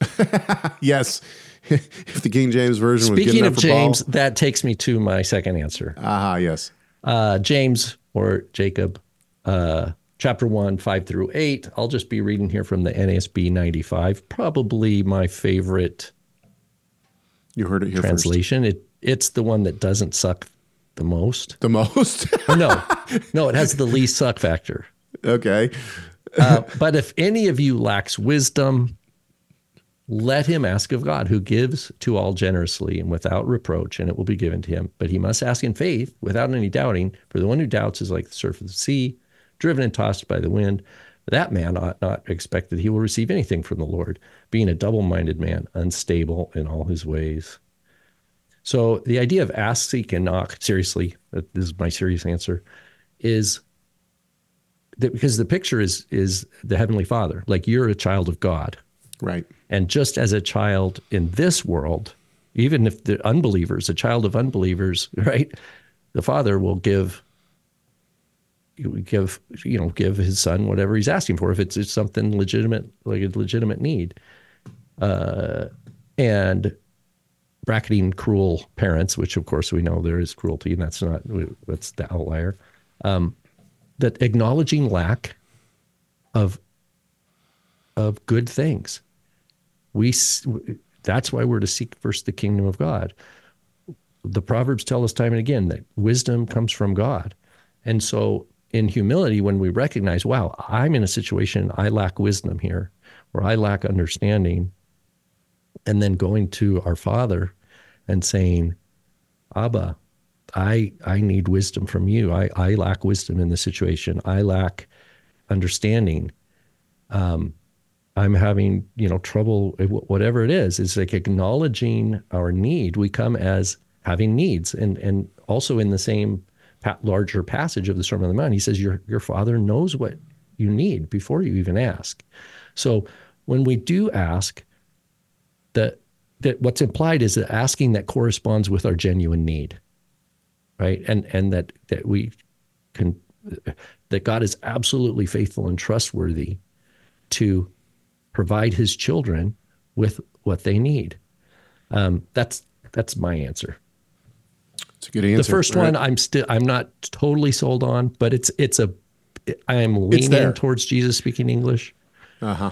yes, if the King James version was Speaking of James, that takes me to my second answer. aha, yes. Uh, James or Jacob, uh, chapter one, five through eight. I'll just be reading here from the NASB 95, probably my favorite You heard it here first. translation. It It's the one that doesn't suck the most. The most. No, no, it has the least suck factor. okay. Uh, but if any of you lacks wisdom, let him ask of God, who gives to all generously and without reproach, and it will be given to him. But he must ask in faith, without any doubting. For the one who doubts is like the surf of the sea, driven and tossed by the wind. That man ought not expect that he will receive anything from the Lord, being a double minded man, unstable in all his ways. So the idea of ask, seek, and knock, seriously, this is my serious answer, is that because the picture is is the Heavenly Father. Like you're a child of God. Right. And just as a child in this world, even if the unbelievers, a child of unbelievers, right, the father will give give you know give his son whatever he's asking for if it's, it's something legitimate like a legitimate need. Uh, and bracketing cruel parents which of course we know there is cruelty and that's not that's the outlier um, that acknowledging lack of of good things. We that's why we're to seek first the kingdom of god. The proverbs tell us time and again that wisdom comes from god. And so in humility when we recognize, wow, I'm in a situation I lack wisdom here, or I lack understanding, and then going to our Father and saying, Abba, I I need wisdom from you. I, I lack wisdom in the situation. I lack understanding. Um, I'm having you know trouble. Whatever it is, it's like acknowledging our need. We come as having needs, and and also in the same larger passage of the Sermon on the Mount, he says, Your, your Father knows what you need before you even ask. So when we do ask, that, that what's implied is that asking that corresponds with our genuine need, right? And, and that, that we can, that God is absolutely faithful and trustworthy to provide his children with what they need. Um, that's, that's my answer. It's a good answer. The first right? one, I'm still, I'm not totally sold on, but it's, it's a, I am leaning towards Jesus speaking English. Uh huh.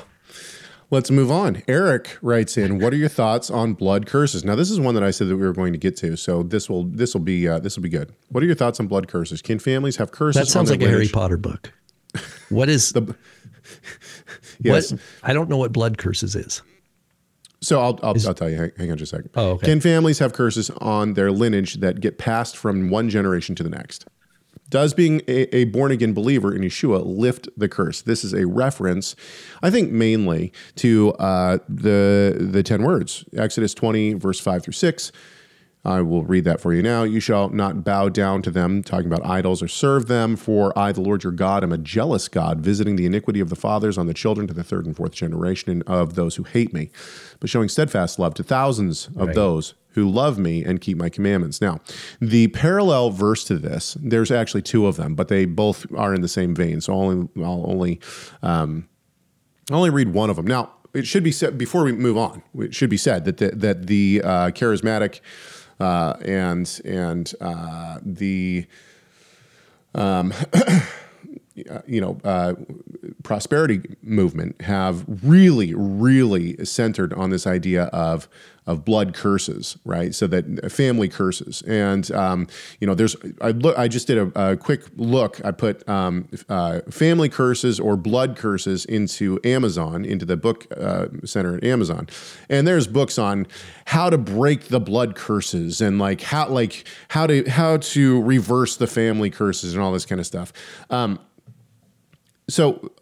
Let's move on. Eric writes in, "What are your thoughts on blood curses?" Now, this is one that I said that we were going to get to, so this will this will be uh, this will be good. What are your thoughts on blood curses? Can families have curses? That sounds like a Harry Potter book. What is the? yes, what, I don't know what blood curses is. So I'll I'll, Is, I'll tell you. Hang, hang, on just a second. Oh, okay. Can families have curses on their lineage that get passed from one generation to the next? Does being a, a born again believer in Yeshua lift the curse? This is a reference, I think, mainly to uh, the the ten words, Exodus twenty, verse five through six. I will read that for you now. You shall not bow down to them, talking about idols, or serve them, for I, the Lord your God, am a jealous God, visiting the iniquity of the fathers on the children to the third and fourth generation of those who hate me, but showing steadfast love to thousands of right. those who love me and keep my commandments. Now, the parallel verse to this, there's actually two of them, but they both are in the same vein. So I'll only, I'll only, um, I'll only read one of them. Now, it should be said before we move on. It should be said that the, that the uh, charismatic uh, and and uh, the um, you know uh, prosperity movement have really really centered on this idea of of blood curses, right? So that family curses, and um, you know, there's I look I just did a, a quick look. I put um, uh, family curses or blood curses into Amazon into the book uh, center at Amazon, and there's books on how to break the blood curses and like how like how to how to reverse the family curses and all this kind of stuff. Um, so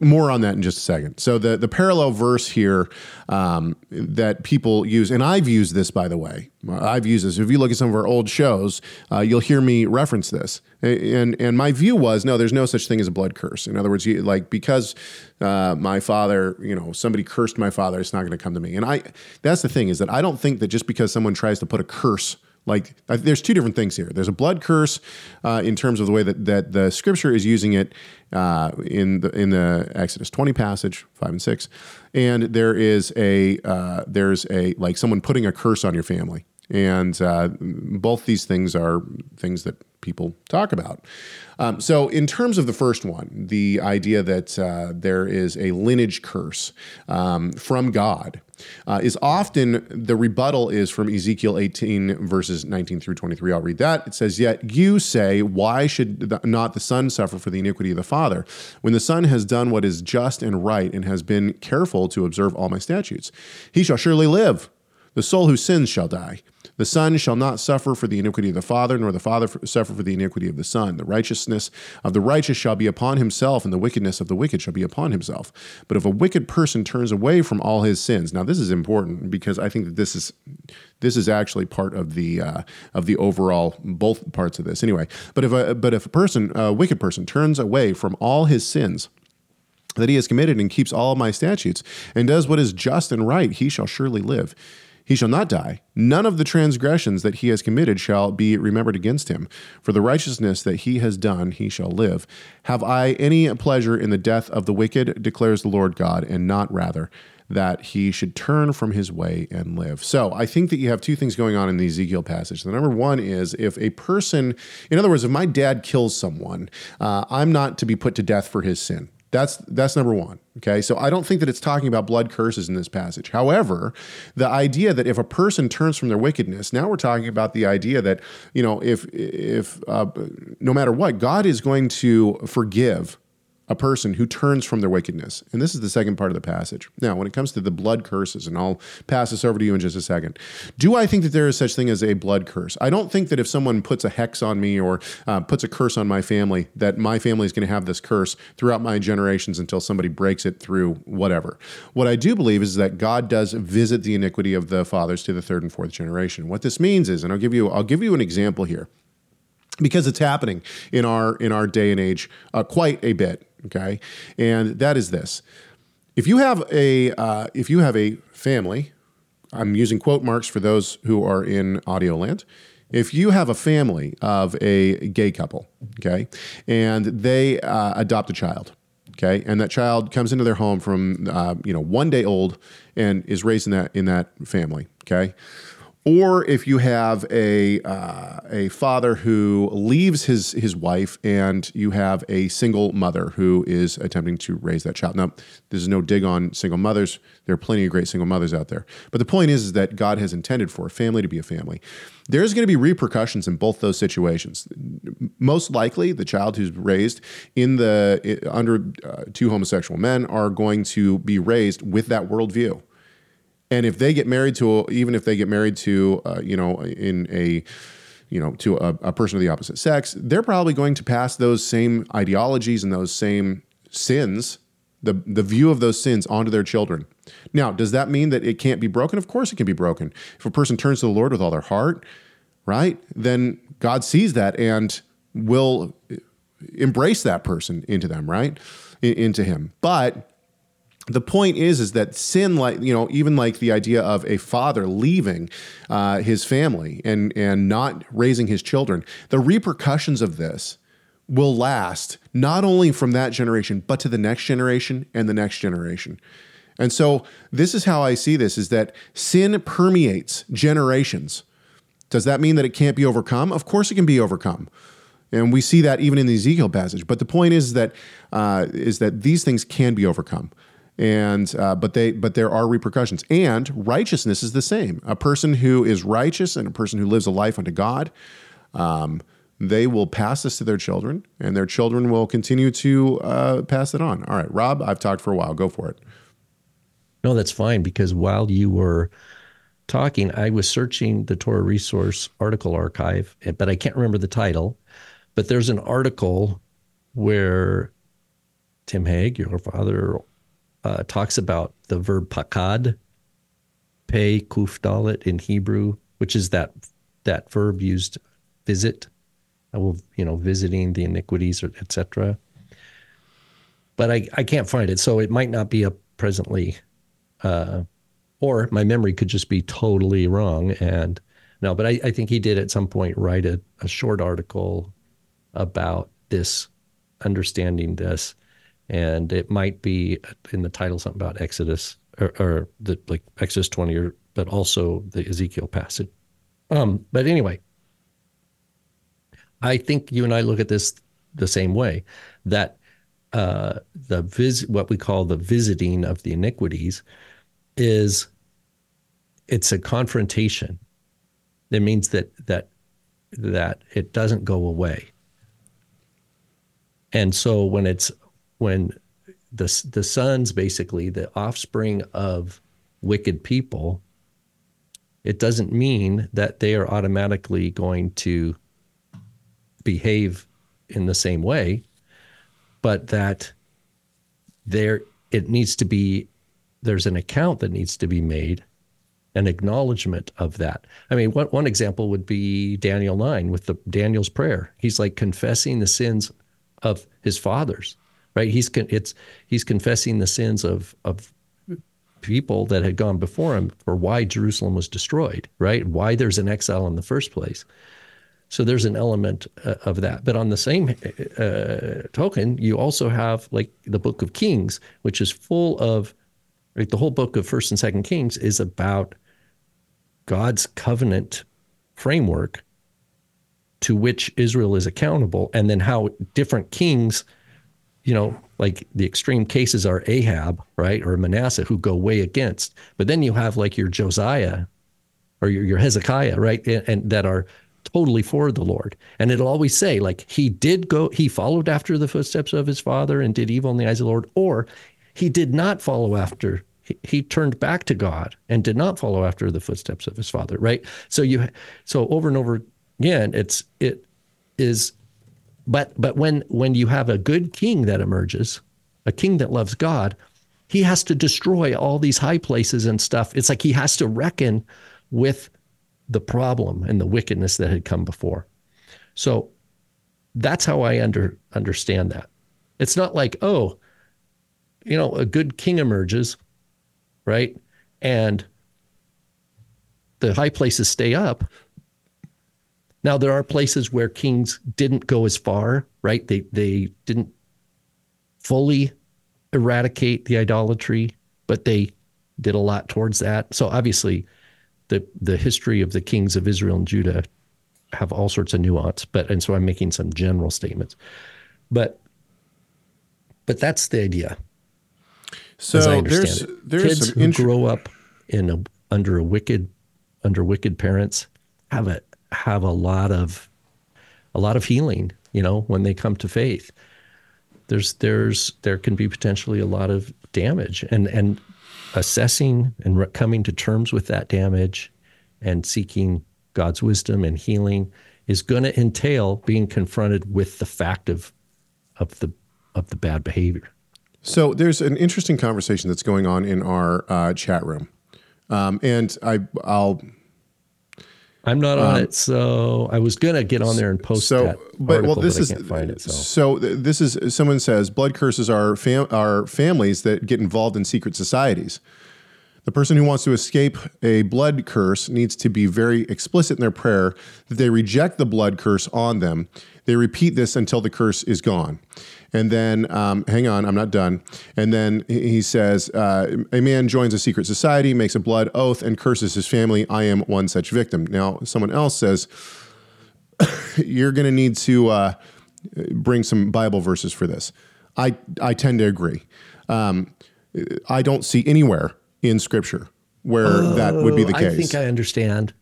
more on that in just a second. So the the parallel verse here um, that people use, and I've used this by the way. I've used this. If you look at some of our old shows, uh, you'll hear me reference this. And and my view was no, there's no such thing as a blood curse. In other words, you, like because uh, my father, you know, somebody cursed my father, it's not going to come to me. And I that's the thing is that I don't think that just because someone tries to put a curse like there's two different things here. There's a blood curse uh, in terms of the way that, that the scripture is using it uh, in the in the Exodus 20 passage five and six, and there is a uh, there's a like someone putting a curse on your family, and uh, both these things are things that people talk about. Um, so, in terms of the first one, the idea that uh, there is a lineage curse um, from God uh, is often the rebuttal is from Ezekiel 18, verses 19 through 23. I'll read that. It says, Yet you say, Why should the, not the son suffer for the iniquity of the father, when the son has done what is just and right and has been careful to observe all my statutes? He shall surely live The soul who sins shall die. The Son shall not suffer for the iniquity of the Father, nor the Father suffer for the iniquity of the Son. The righteousness of the righteous shall be upon himself, and the wickedness of the wicked shall be upon himself. But if a wicked person turns away from all his sins, now this is important because I think that this is this is actually part of the uh, of the overall both parts of this anyway. But if a but if a person a wicked person turns away from all his sins that he has committed and keeps all my statutes and does what is just and right, he shall surely live. He shall not die. None of the transgressions that he has committed shall be remembered against him. For the righteousness that he has done, he shall live. Have I any pleasure in the death of the wicked, declares the Lord God, and not rather that he should turn from his way and live. So I think that you have two things going on in the Ezekiel passage. The number one is if a person, in other words, if my dad kills someone, uh, I'm not to be put to death for his sin. That's that's number one. Okay, so I don't think that it's talking about blood curses in this passage. However, the idea that if a person turns from their wickedness, now we're talking about the idea that you know if if uh, no matter what, God is going to forgive a person who turns from their wickedness. And this is the second part of the passage. Now, when it comes to the blood curses, and I'll pass this over to you in just a second. Do I think that there is such thing as a blood curse? I don't think that if someone puts a hex on me or uh, puts a curse on my family, that my family is going to have this curse throughout my generations until somebody breaks it through whatever. What I do believe is that God does visit the iniquity of the fathers to the third and fourth generation. What this means is, and I'll give you I'll give you an example here because it's happening in our in our day and age uh, quite a bit okay? And that is this. If you have a uh, if you have a family i'm using quote marks for those who are in audio land if you have a family of a gay couple okay and they uh, adopt a child okay and that child comes into their home from uh, you know one day old and is raised in that in that family okay or if you have a uh, a father who leaves his his wife and you have a single mother who is attempting to raise that child. Now, this is no dig on single mothers. There are plenty of great single mothers out there. But the point is, is that God has intended for a family to be a family. There's going to be repercussions in both those situations. Most likely, the child who's raised in the under uh, two homosexual men are going to be raised with that worldview and if they get married to, even if they get married to, uh, you know, in a, you know, to a, a person of the opposite sex, they're probably going to pass those same ideologies and those same sins, the the view of those sins onto their children. Now, does that mean that it can't be broken? Of course, it can be broken. If a person turns to the Lord with all their heart, right, then God sees that and will embrace that person into them, right, into Him. But the point is is that sin like you know even like the idea of a father leaving uh, his family and and not raising his children the repercussions of this will last not only from that generation but to the next generation and the next generation. And so this is how i see this is that sin permeates generations. Does that mean that it can't be overcome? Of course it can be overcome. And we see that even in the ezekiel passage. But the point is that uh, is that these things can be overcome and uh, but they but there are repercussions. And righteousness is the same. A person who is righteous and a person who lives a life unto god um, they will pass this to their children and their children will continue to uh, pass it on. All right rob i've talked for a while. Go for it. No that's fine because while you were talking i was searching the torah resource article archive but i can't remember the title. But there's an article where tim hegg your father uh, talks about the verb pakad, pay kuf dalet in Hebrew, which is that that verb used visit. I will, you know, visiting the iniquities, etc. But I, I can't find it, so it might not be up presently, uh, or my memory could just be totally wrong. And no, but I, I think he did at some point write a, a short article about this, understanding this and it might be in the title something about Exodus or, or the like Exodus 20 or but also the Ezekiel passage. Um, but anyway, I think you and I look at this the same way that uh, the vis- what we call the visiting of the iniquities is it's a confrontation. It means that that that it doesn't go away. And so when it's when the the sons basically the offspring of wicked people it doesn't mean that they are automatically going to behave in the same way, but that there it needs to be there's an account that needs to be made, an acknowledgement of that. I mean, one one example would be Daniel nine with the Daniel's prayer. He's like confessing the sins of his fathers, right? He's it's he's confessing the sins of of people that had gone before him for why Jerusalem was destroyed, right? Why there's an exile in the first place. So there's an element uh, of that. But on the same uh, token, you also have like the book of Kings, which is full of, like the whole book of First and Second Kings is about God's covenant framework to which Israel is accountable, and then how different kings, you know, like the extreme cases are Ahab, right, or Manasseh, who go way against. But then you have like your Josiah or your, your Hezekiah, right, and, and that are totally for the Lord. And it'll always say, like, he did go, he followed after the footsteps of his father and did evil in the eyes of the Lord, or he did not follow after. He, he turned back to God and did not follow after the footsteps of his father, right? So you, so over and over again, it's it is but but when when you have a good king that emerges, a king that loves God, he has to destroy all these high places and stuff. It's like he has to reckon with the problem and the wickedness that had come before. So that's how I under understand that. It's not like, oh, you know, a good king emerges, right? And the high places stay up, now there are places where kings didn't go as far, right? They they didn't fully eradicate the idolatry, but they did a lot towards that. So obviously the the history of the kings of Israel and Judah have all sorts of nuance, but and so I'm making some general statements. But but that's the idea. So there's it. there's kids some who grow up in a, under a wicked under wicked parents have a have a lot of a lot of healing, you know, when they come to faith. There's there's there can be potentially a lot of damage and and assessing and re- coming to terms with that damage and seeking God's wisdom and healing is going to entail being confronted with the fact of of the of the bad behavior. So there's an interesting conversation that's going on in our uh, chat room, um, and I I'll I'm not on um, it, so I was gonna get on there and post so, that. But article, well, this is it, so. so. this is someone says blood curses are fam- are families that get involved in secret societies. The person who wants to escape a blood curse needs to be very explicit in their prayer that they reject the blood curse on them. They repeat this until the curse is gone. And then, um, hang on, I'm not done. And then he says, uh, A man joins a secret society, makes a blood oath, and curses his family. I am one such victim. Now, someone else says, You're going to need to uh, bring some Bible verses for this. I, I tend to agree. Um, I don't see anywhere in Scripture where oh, that would be the case. I think I understand.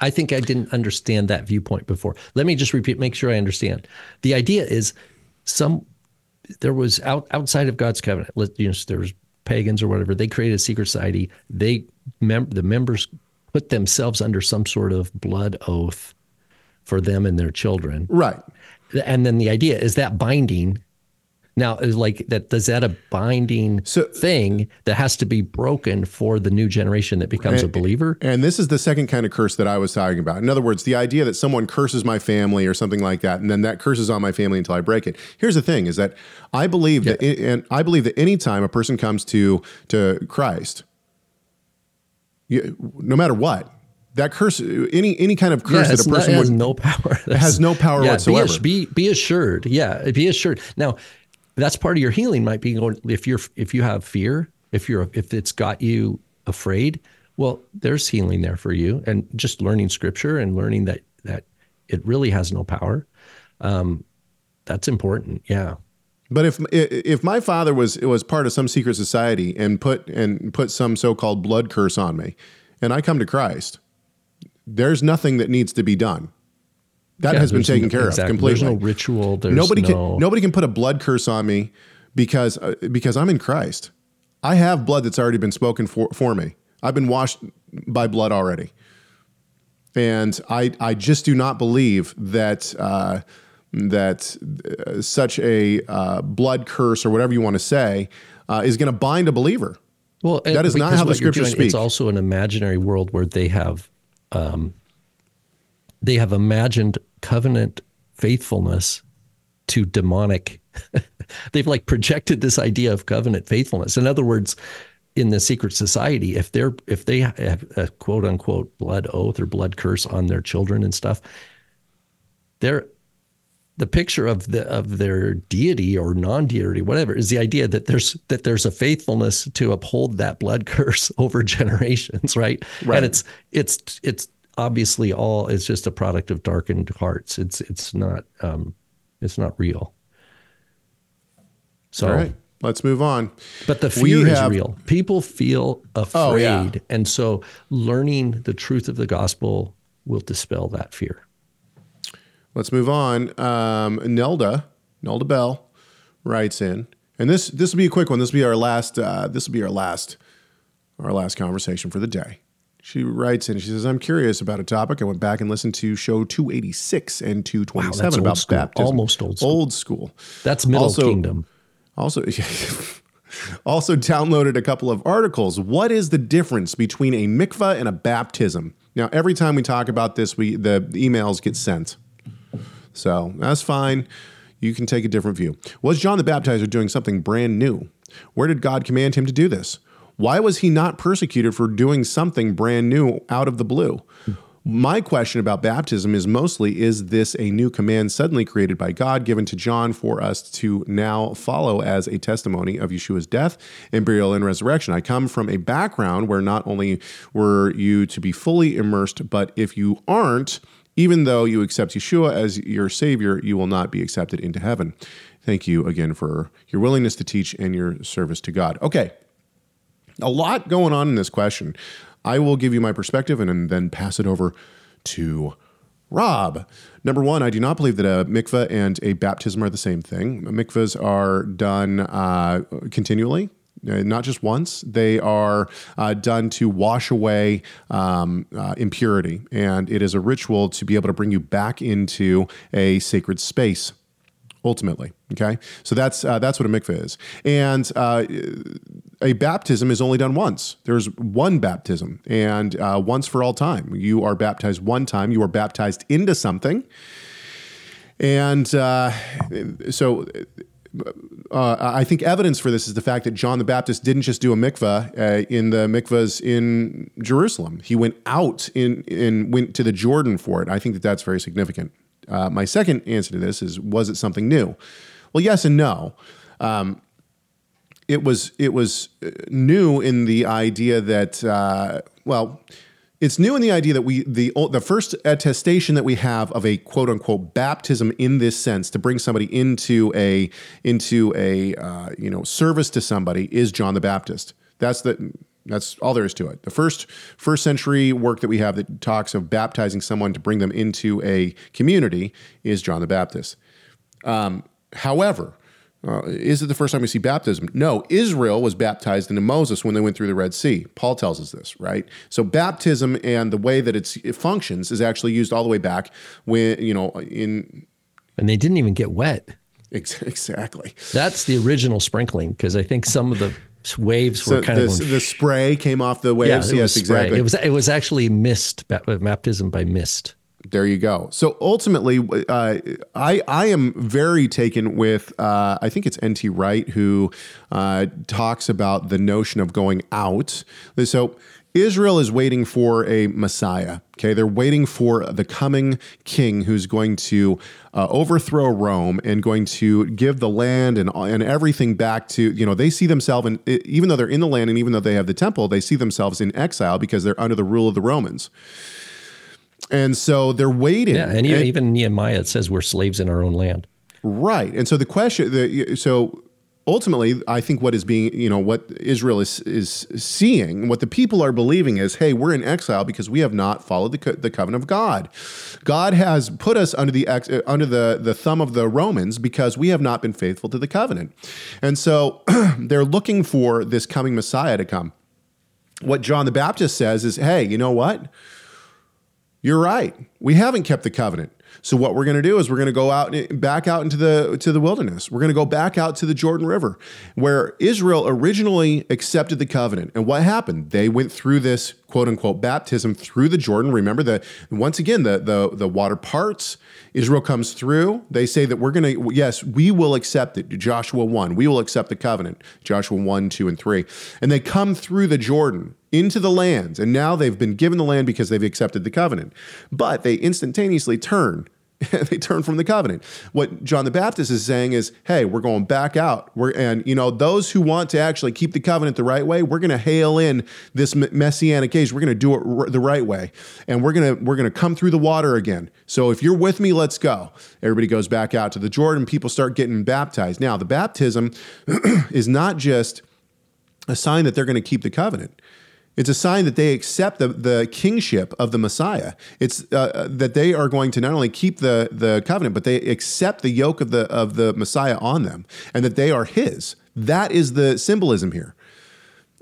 I think I didn't understand that viewpoint before. Let me just repeat, make sure I understand. The idea is some there was out outside of God's covenant. Let, You know, there was pagans or whatever. They created a secret society. They mem- the members put themselves under some sort of blood oath for them and their children. Right. And then the idea is that binding now, is like that does that a binding so, thing that has to be broken for the new generation that becomes and, a believer? And this is the second kind of curse that I was talking about. In other words, the idea that someone curses my family or something like that, and then that curses on my family until I break it. Here's the thing: is that I believe yeah. that, and I believe that anytime a person comes to to Christ, you, no matter what, that curse any any kind of curse yeah, that a person not, has no power has no power yeah, whatsoever be, be, be assured yeah be assured now that's part of your healing might be going if you're if you have fear if you're if it's got you afraid well there's healing there for you. And just learning scripture and learning that that it really has no power um, that's important. Yeah. But if if my father was was part of some secret society and put and put some so-called blood curse on me and I come to Christ there's nothing that needs to be done that yeah, has been taken care exactly. of completely. There's no ritual. There's nobody no... can nobody can put a blood curse on me because uh, because I'm in Christ. I have blood that's already been spoken for for me. I've been washed by blood already. and I I just do not believe that. Uh, that uh, such a uh, blood curse or whatever you want to say uh, is going to bind a believer. Well, that is not how the scriptures doing, speak. It's also an imaginary world where they have, um, they have imagined covenant faithfulness to demonic. They've like projected this idea of covenant faithfulness. In other words, in the secret society, if they're if they have a quote unquote blood oath or blood curse on their children and stuff, they're the picture of the of their deity or non-deity, whatever, is the idea that there's that there's a faithfulness to uphold that blood curse over generations, right? Right. And it's it's it's obviously all it's just a product of darkened hearts. It's it's not um, it's not real. So, All right, let's move on. but the fear is real. People feel afraid, Oh, yeah. and so learning the truth of the gospel will dispel that fear. Let's move on. Um, Nelda, Nelda Bell, writes in, and this this will be a quick one. This will be our last. Uh, this will be our last, our last conversation for the day. She writes in. She says, "I'm curious about a topic. I went back and listened to show 286 and 227 Wow, about school. baptism. Almost old school. Old school. That's Middle Also- Kingdom. Also, also downloaded a couple of articles. What is the difference between a mikvah and a baptism? Now, every time we talk about this, we the emails get sent. So that's fine. You can take a different view. Was John the Baptizer doing something brand new? Where did God command him to do this? Why was he not persecuted for doing something brand new out of the blue? My question about baptism is mostly is this a new command suddenly created by God given to John for us to now follow as a testimony of Yeshua's death and burial and resurrection? I come from a background where not only were you to be fully immersed, but if you aren't, even though you accept Yeshua as your Savior, you will not be accepted into heaven. Thank you again for your willingness to teach and your service to God. Okay, a lot going on in this question. I will give you my perspective and then pass it over to Rob. Number one, I do not believe that a mikveh and a baptism are the same thing. Mikvahs are done uh, continually. uh, Not just once, they are uh, done to wash away um, uh, impurity, and it is a ritual to be able to bring you back into a sacred space ultimately. Okay, so that's uh, that's what a mikveh is, and uh, a baptism is only done once. There's one baptism, and uh, once for all time. You are baptized one time. You are baptized into something, and uh, so. Uh, I think evidence for this is the fact that John the Baptist didn't just do a mikvah uh, in the mikvahs in Jerusalem. He went out in and went to the Jordan for it. I think that that's very significant. Uh, my second answer to this is: Was it something new? Well, yes and no. Um, it was it was uh, new in the idea that uh, well, it's new in the idea that we the the first attestation that we have of a quote unquote baptism in this sense to bring somebody into a into a uh, you know service to somebody is John the Baptist. That's the that's all there is to it. The first first century work that we have that talks of baptizing someone to bring them into a community is John the Baptist. Um, however, uh, is it the first time we see baptism? No, Israel was baptized into Moses when they went through the Red Sea. Paul tells us this, right? So baptism and the way that it's, it functions is actually used all the way back when you know in And they didn't even get wet. exactly. That's the original sprinkling because I think some of the waves So were kind the, of the spray came off the waves. it yes, exactly. It was it was actually mist baptism by mist. There you go. So ultimately, uh, I I am very taken with uh, I think it's N.T. Wright who uh, talks about the notion of going out. So Israel is waiting for a Messiah. Okay, they're waiting for the coming King who's going to uh, overthrow Rome and going to give the land and and everything back to you know they see themselves and even though they're in the land and even though they have the temple they see themselves in exile because they're under the rule of the Romans. And so they're waiting. Yeah, and even, even Nehemiah it says we're slaves in our own land. Right. And so the question, the, so ultimately, I think what is being, you know, what Israel is is seeing, what the people are believing is, hey, we're in exile because we have not followed the, co- the covenant of God. God has put us under the ex, uh, under the the thumb of the Romans because we have not been faithful to the covenant, and so they're looking for this coming Messiah to come. What John the Baptist says is, hey, you know what? You're right. We haven't kept the covenant. So what we're going to do is we're going to go out eh, back out into the to the wilderness. We're going to go back out to the Jordan River where Israel originally accepted the covenant. And what happened? They went through this quote unquote baptism through the Jordan. Remember that once again the the the water parts. Israel comes through. They say that we're going to yes, we will accept it. Joshua 1. We will accept the covenant. Joshua 1, 2 and 3. And they come through the Jordan into the lands, and now they've been given the land because they've accepted the covenant. But they instantaneously turn. they turn from the covenant. What John the Baptist is saying is, "Hey, we're going back out. We're and you know those who want to actually keep the covenant the right way, we're going to hail in this messianic age. We're going to do it r- the right way, and we're going to we're going to come through the water again. So if you're with me, let's go." Everybody goes back out to the Jordan. People start getting baptized. Now the baptism is not just a sign that they're going to keep the covenant. It's a sign that they accept the, the kingship of the Messiah. It's uh, uh, that they are going to not only keep the, the covenant, but they accept the yoke of the of the Messiah on them, and that they are His. That is the symbolism here.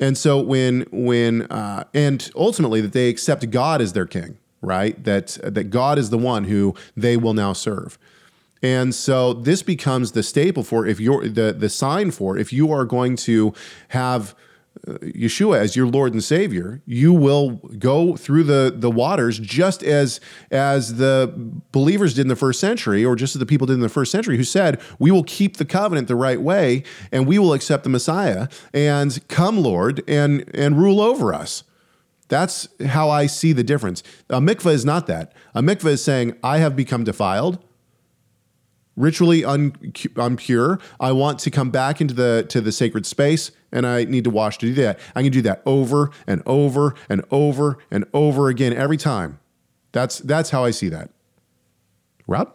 And so when when uh, and ultimately that they accept God as their king, right? That that God is the one who they will now serve. And so this becomes the staple for if you're the the sign for if you are going to have Yeshua as your Lord and Savior, you will go through the the waters just as as the believers did in the first century, or just as the people did in the first century, who said, "We will keep the covenant the right way, and we will accept the Messiah, and come, Lord, and and rule over us." That's how I see the difference. A mikvah is not that. A mikvah is saying, "I have become defiled." Ritually un- unpure. I want to come back into the to the sacred space, and I need to wash to do that. I can do that over and over and over and over again every time. That's that's how I see that. Rob.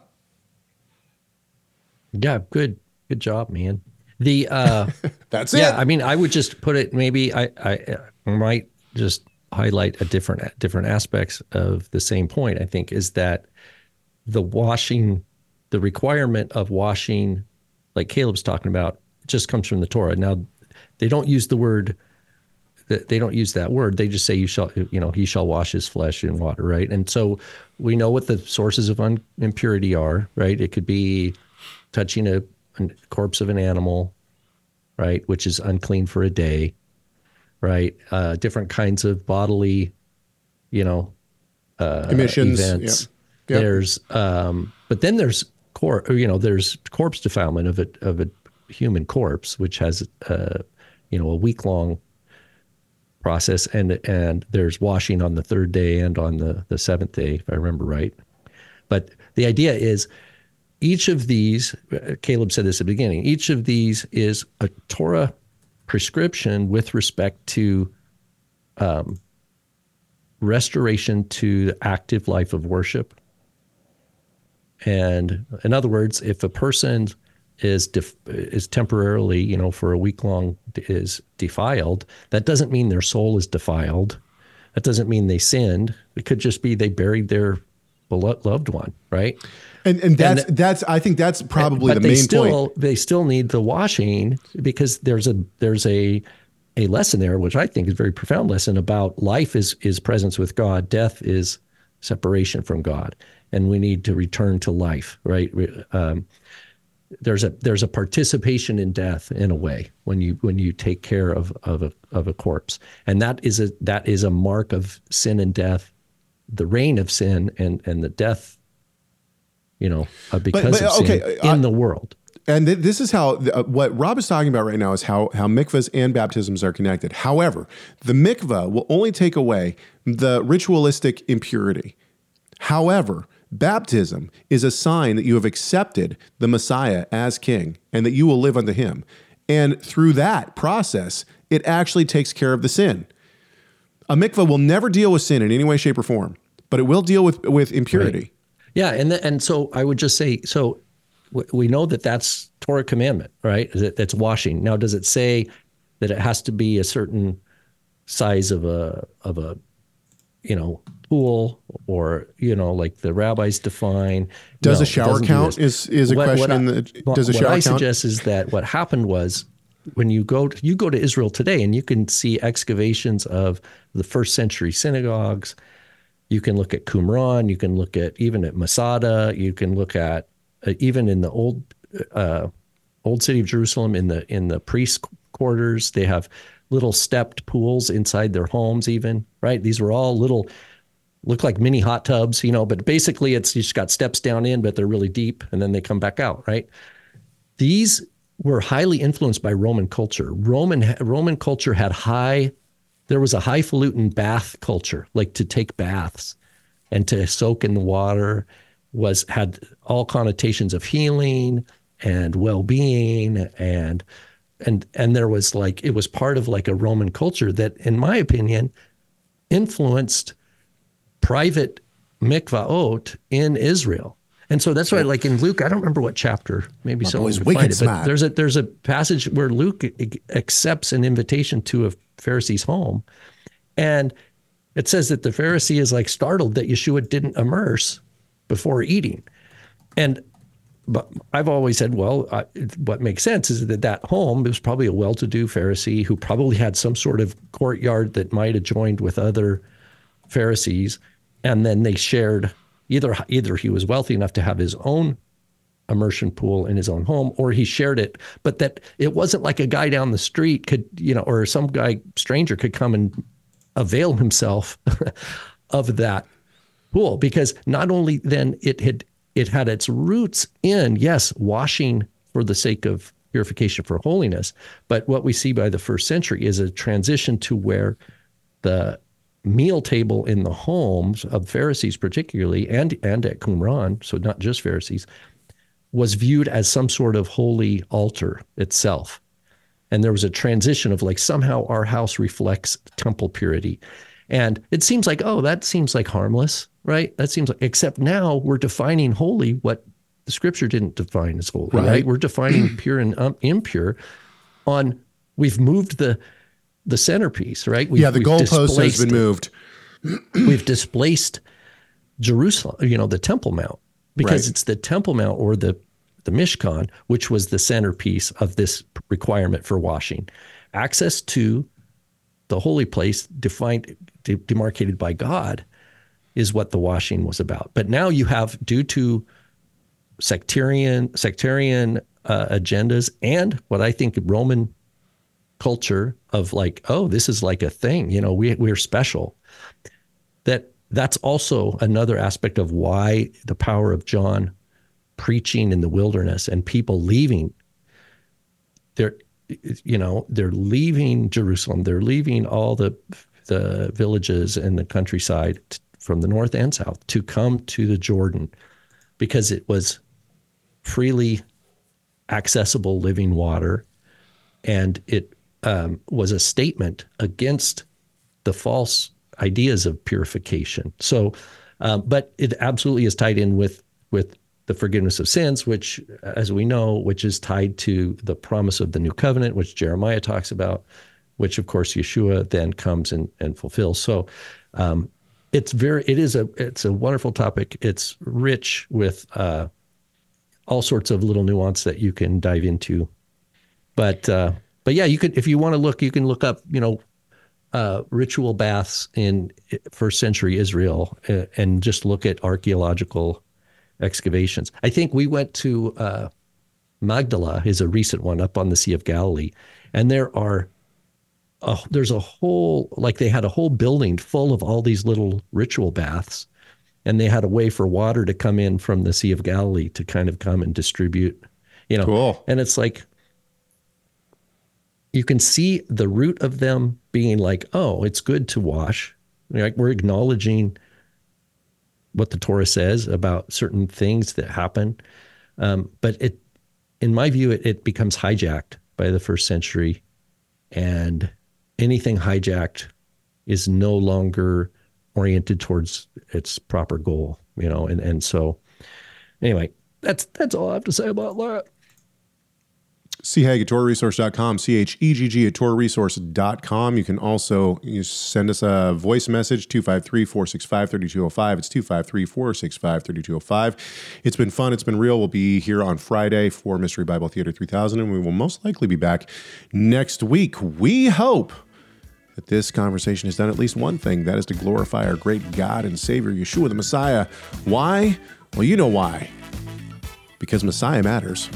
Yeah, good, good job, man. The uh, that's yeah, it. Yeah, I mean, I would just put it. Maybe I I might just highlight a different different aspects of the same point. I think is that the washing the requirement of washing, like Caleb's talking about, just comes from the Torah. Now, they don't use the word. They don't use that word. They just say you shall, you know, he shall wash his flesh in water, right? And so we know what the sources of un- impurity are, right? It could be touching a, a corpse of an animal, right, which is unclean for a day, right? Uh, different kinds of bodily, you know, uh, emissions events. Yep. Yep. There's, um, but then there's cor- you know, there's corpse defilement of a of a human corpse, which has uh, you know a week long process, and and there's washing on the third day and on the the seventh day, if I remember right. But the idea is each of these, Caleb said this at the beginning, each of these is a Torah prescription with respect to um, restoration to the active life of worship and in other words, if a person is def- is temporarily, you know, for a week long is defiled, that doesn't mean their soul is defiled. That doesn't mean they sinned. It could just be they buried their loved one, right? And and that's and, that's I think that's probably the main still, point. They still need the washing because there's a there's a a lesson there, which I think is a very profound lesson about life is is presence with God, death is separation from God and we need to return to life, right? Um, there's a there's a participation in death in a way when you when you take care of of a of a corpse, and that is a that is a mark of sin and death, the reign of sin and and the death, you know, uh, because but, but, of sin okay, in I, the world. And th- this is how uh, what Rob is talking about right now is how how mikvahs and baptisms are connected. However, the mikvah will only take away the ritualistic impurity. However, Baptism is a sign that you have accepted the Messiah as king and that you will live unto him. And through that process, it actually takes care of the sin. A mikvah will never deal with sin in any way, shape, or form, but it will deal with, with impurity. Right. Yeah. And, the, and so I would just say so we know that that's Torah commandment, right? That's washing. Now, does it say that it has to be a certain size of a, of a, you know, pool or you know like the rabbis define does no, a shower count do is is a what, question what I, does a shower what i count? suggest is that what happened was when you go to, you go to israel today and you can see excavations of the first century synagogues You can look at Qumran. You can look at even at Masada. You can look at uh, even in the old uh, old city of Jerusalem in the in the priest quarters. They have little stepped pools inside their homes. Even right, these were all little look like mini hot tubs, you know. But basically, it's just got steps down in, but they're really deep, and then they come back out. Right. These were highly influenced by Roman culture. Roman Roman culture had high there was a highfalutin bath culture, like to take baths and to soak in the water was had all connotations of healing and well-being and and and there was like it was part of like a Roman culture that in my opinion influenced private mikvaot in Israel. And so that's why, like in Luke, I don't remember what chapter. Maybe someone would find it. But there's a there's a passage where Luke accepts an invitation to a Pharisee's home, and it says that the Pharisee is like startled that Yeshua didn't immerse before eating, and but I've always said, well, uh, what makes sense is that that home was probably a well-to-do Pharisee who probably had some sort of courtyard that might have joined with other Pharisees, and then they shared either either he was wealthy enough to have his own immersion pool in his own home or he shared it. But that it wasn't like a guy down the street could you know or some guy stranger could come and avail himself of that pool. Because not only then it had it had its roots in yes washing for the sake of purification for holiness but what we see by the first century is a transition to where the meal table in the homes of Pharisees, particularly, and, and at Qumran, so not just Pharisees, was viewed as some sort of holy altar itself. And there was a transition of like somehow our house reflects temple purity. And it seems like, oh, that seems like harmless, right? That seems like, except now we're defining holy what the scripture didn't define as holy, right? right? We're defining pure and um, impure on, we've moved the, the centerpiece, right? We've, yeah, the goalpost has been moved. we've displaced Jerusalem, you know, the Temple Mount, because right. it's the Temple Mount or the the Mishkan, which was the centerpiece of this requirement for washing. Access to the holy place, defined, de- demarcated by God, is what the washing was about. But now you have, due to sectarian sectarian uh, agendas and what I think Roman culture of like, oh, this is like a thing, you know, we we're special. That that's also another aspect of why the power of John preaching in the wilderness and people leaving they're you know they're leaving Jerusalem they're leaving all the the villages and the countryside t- from the north and south to come to the Jordan because it was freely accessible living water and it um, was a statement against the false ideas of purification. So, um, but it absolutely is tied in with with the forgiveness of sins, which, as we know, which is tied to the promise of the new covenant, which Jeremiah talks about, which of course Yeshua then comes and, and fulfills. So, um, it's very it is a it's a wonderful topic. It's rich with uh, all sorts of little nuance that you can dive into, but. Uh, but yeah, you could if you want to look, you can look up, you know, uh, ritual baths in first century Israel uh, and just look at archaeological excavations. I think we went to uh, Magdala is a recent one up on the Sea of Galilee, and there are a, there's a whole like they had a whole building full of all these little ritual baths, and they had a way for water to come in from the Sea of Galilee to kind of come and distribute, you know. Cool. And it's like you can see the root of them being like, oh, it's good to wash. Like we're acknowledging what the Torah says about certain things that happen. Um, but it, in my view, it, it becomes hijacked by the first century, and anything hijacked is no longer oriented towards its proper goal. You know, and and so anyway, that's that's all I have to say about that chegg at torahresource.com, C-H-E-G-G at torahresource.com. You can also you send us a voice message, 253-465-3205. It's 253-465-3205. It's been fun. It's been real. We'll be here on Friday for Mystery Bible Theater 3000, and we will most likely be back next week. We hope that this conversation has done at least one thing that is to glorify our great God and Savior, Yeshua the Messiah. Why? Well, you know why. Because Messiah matters.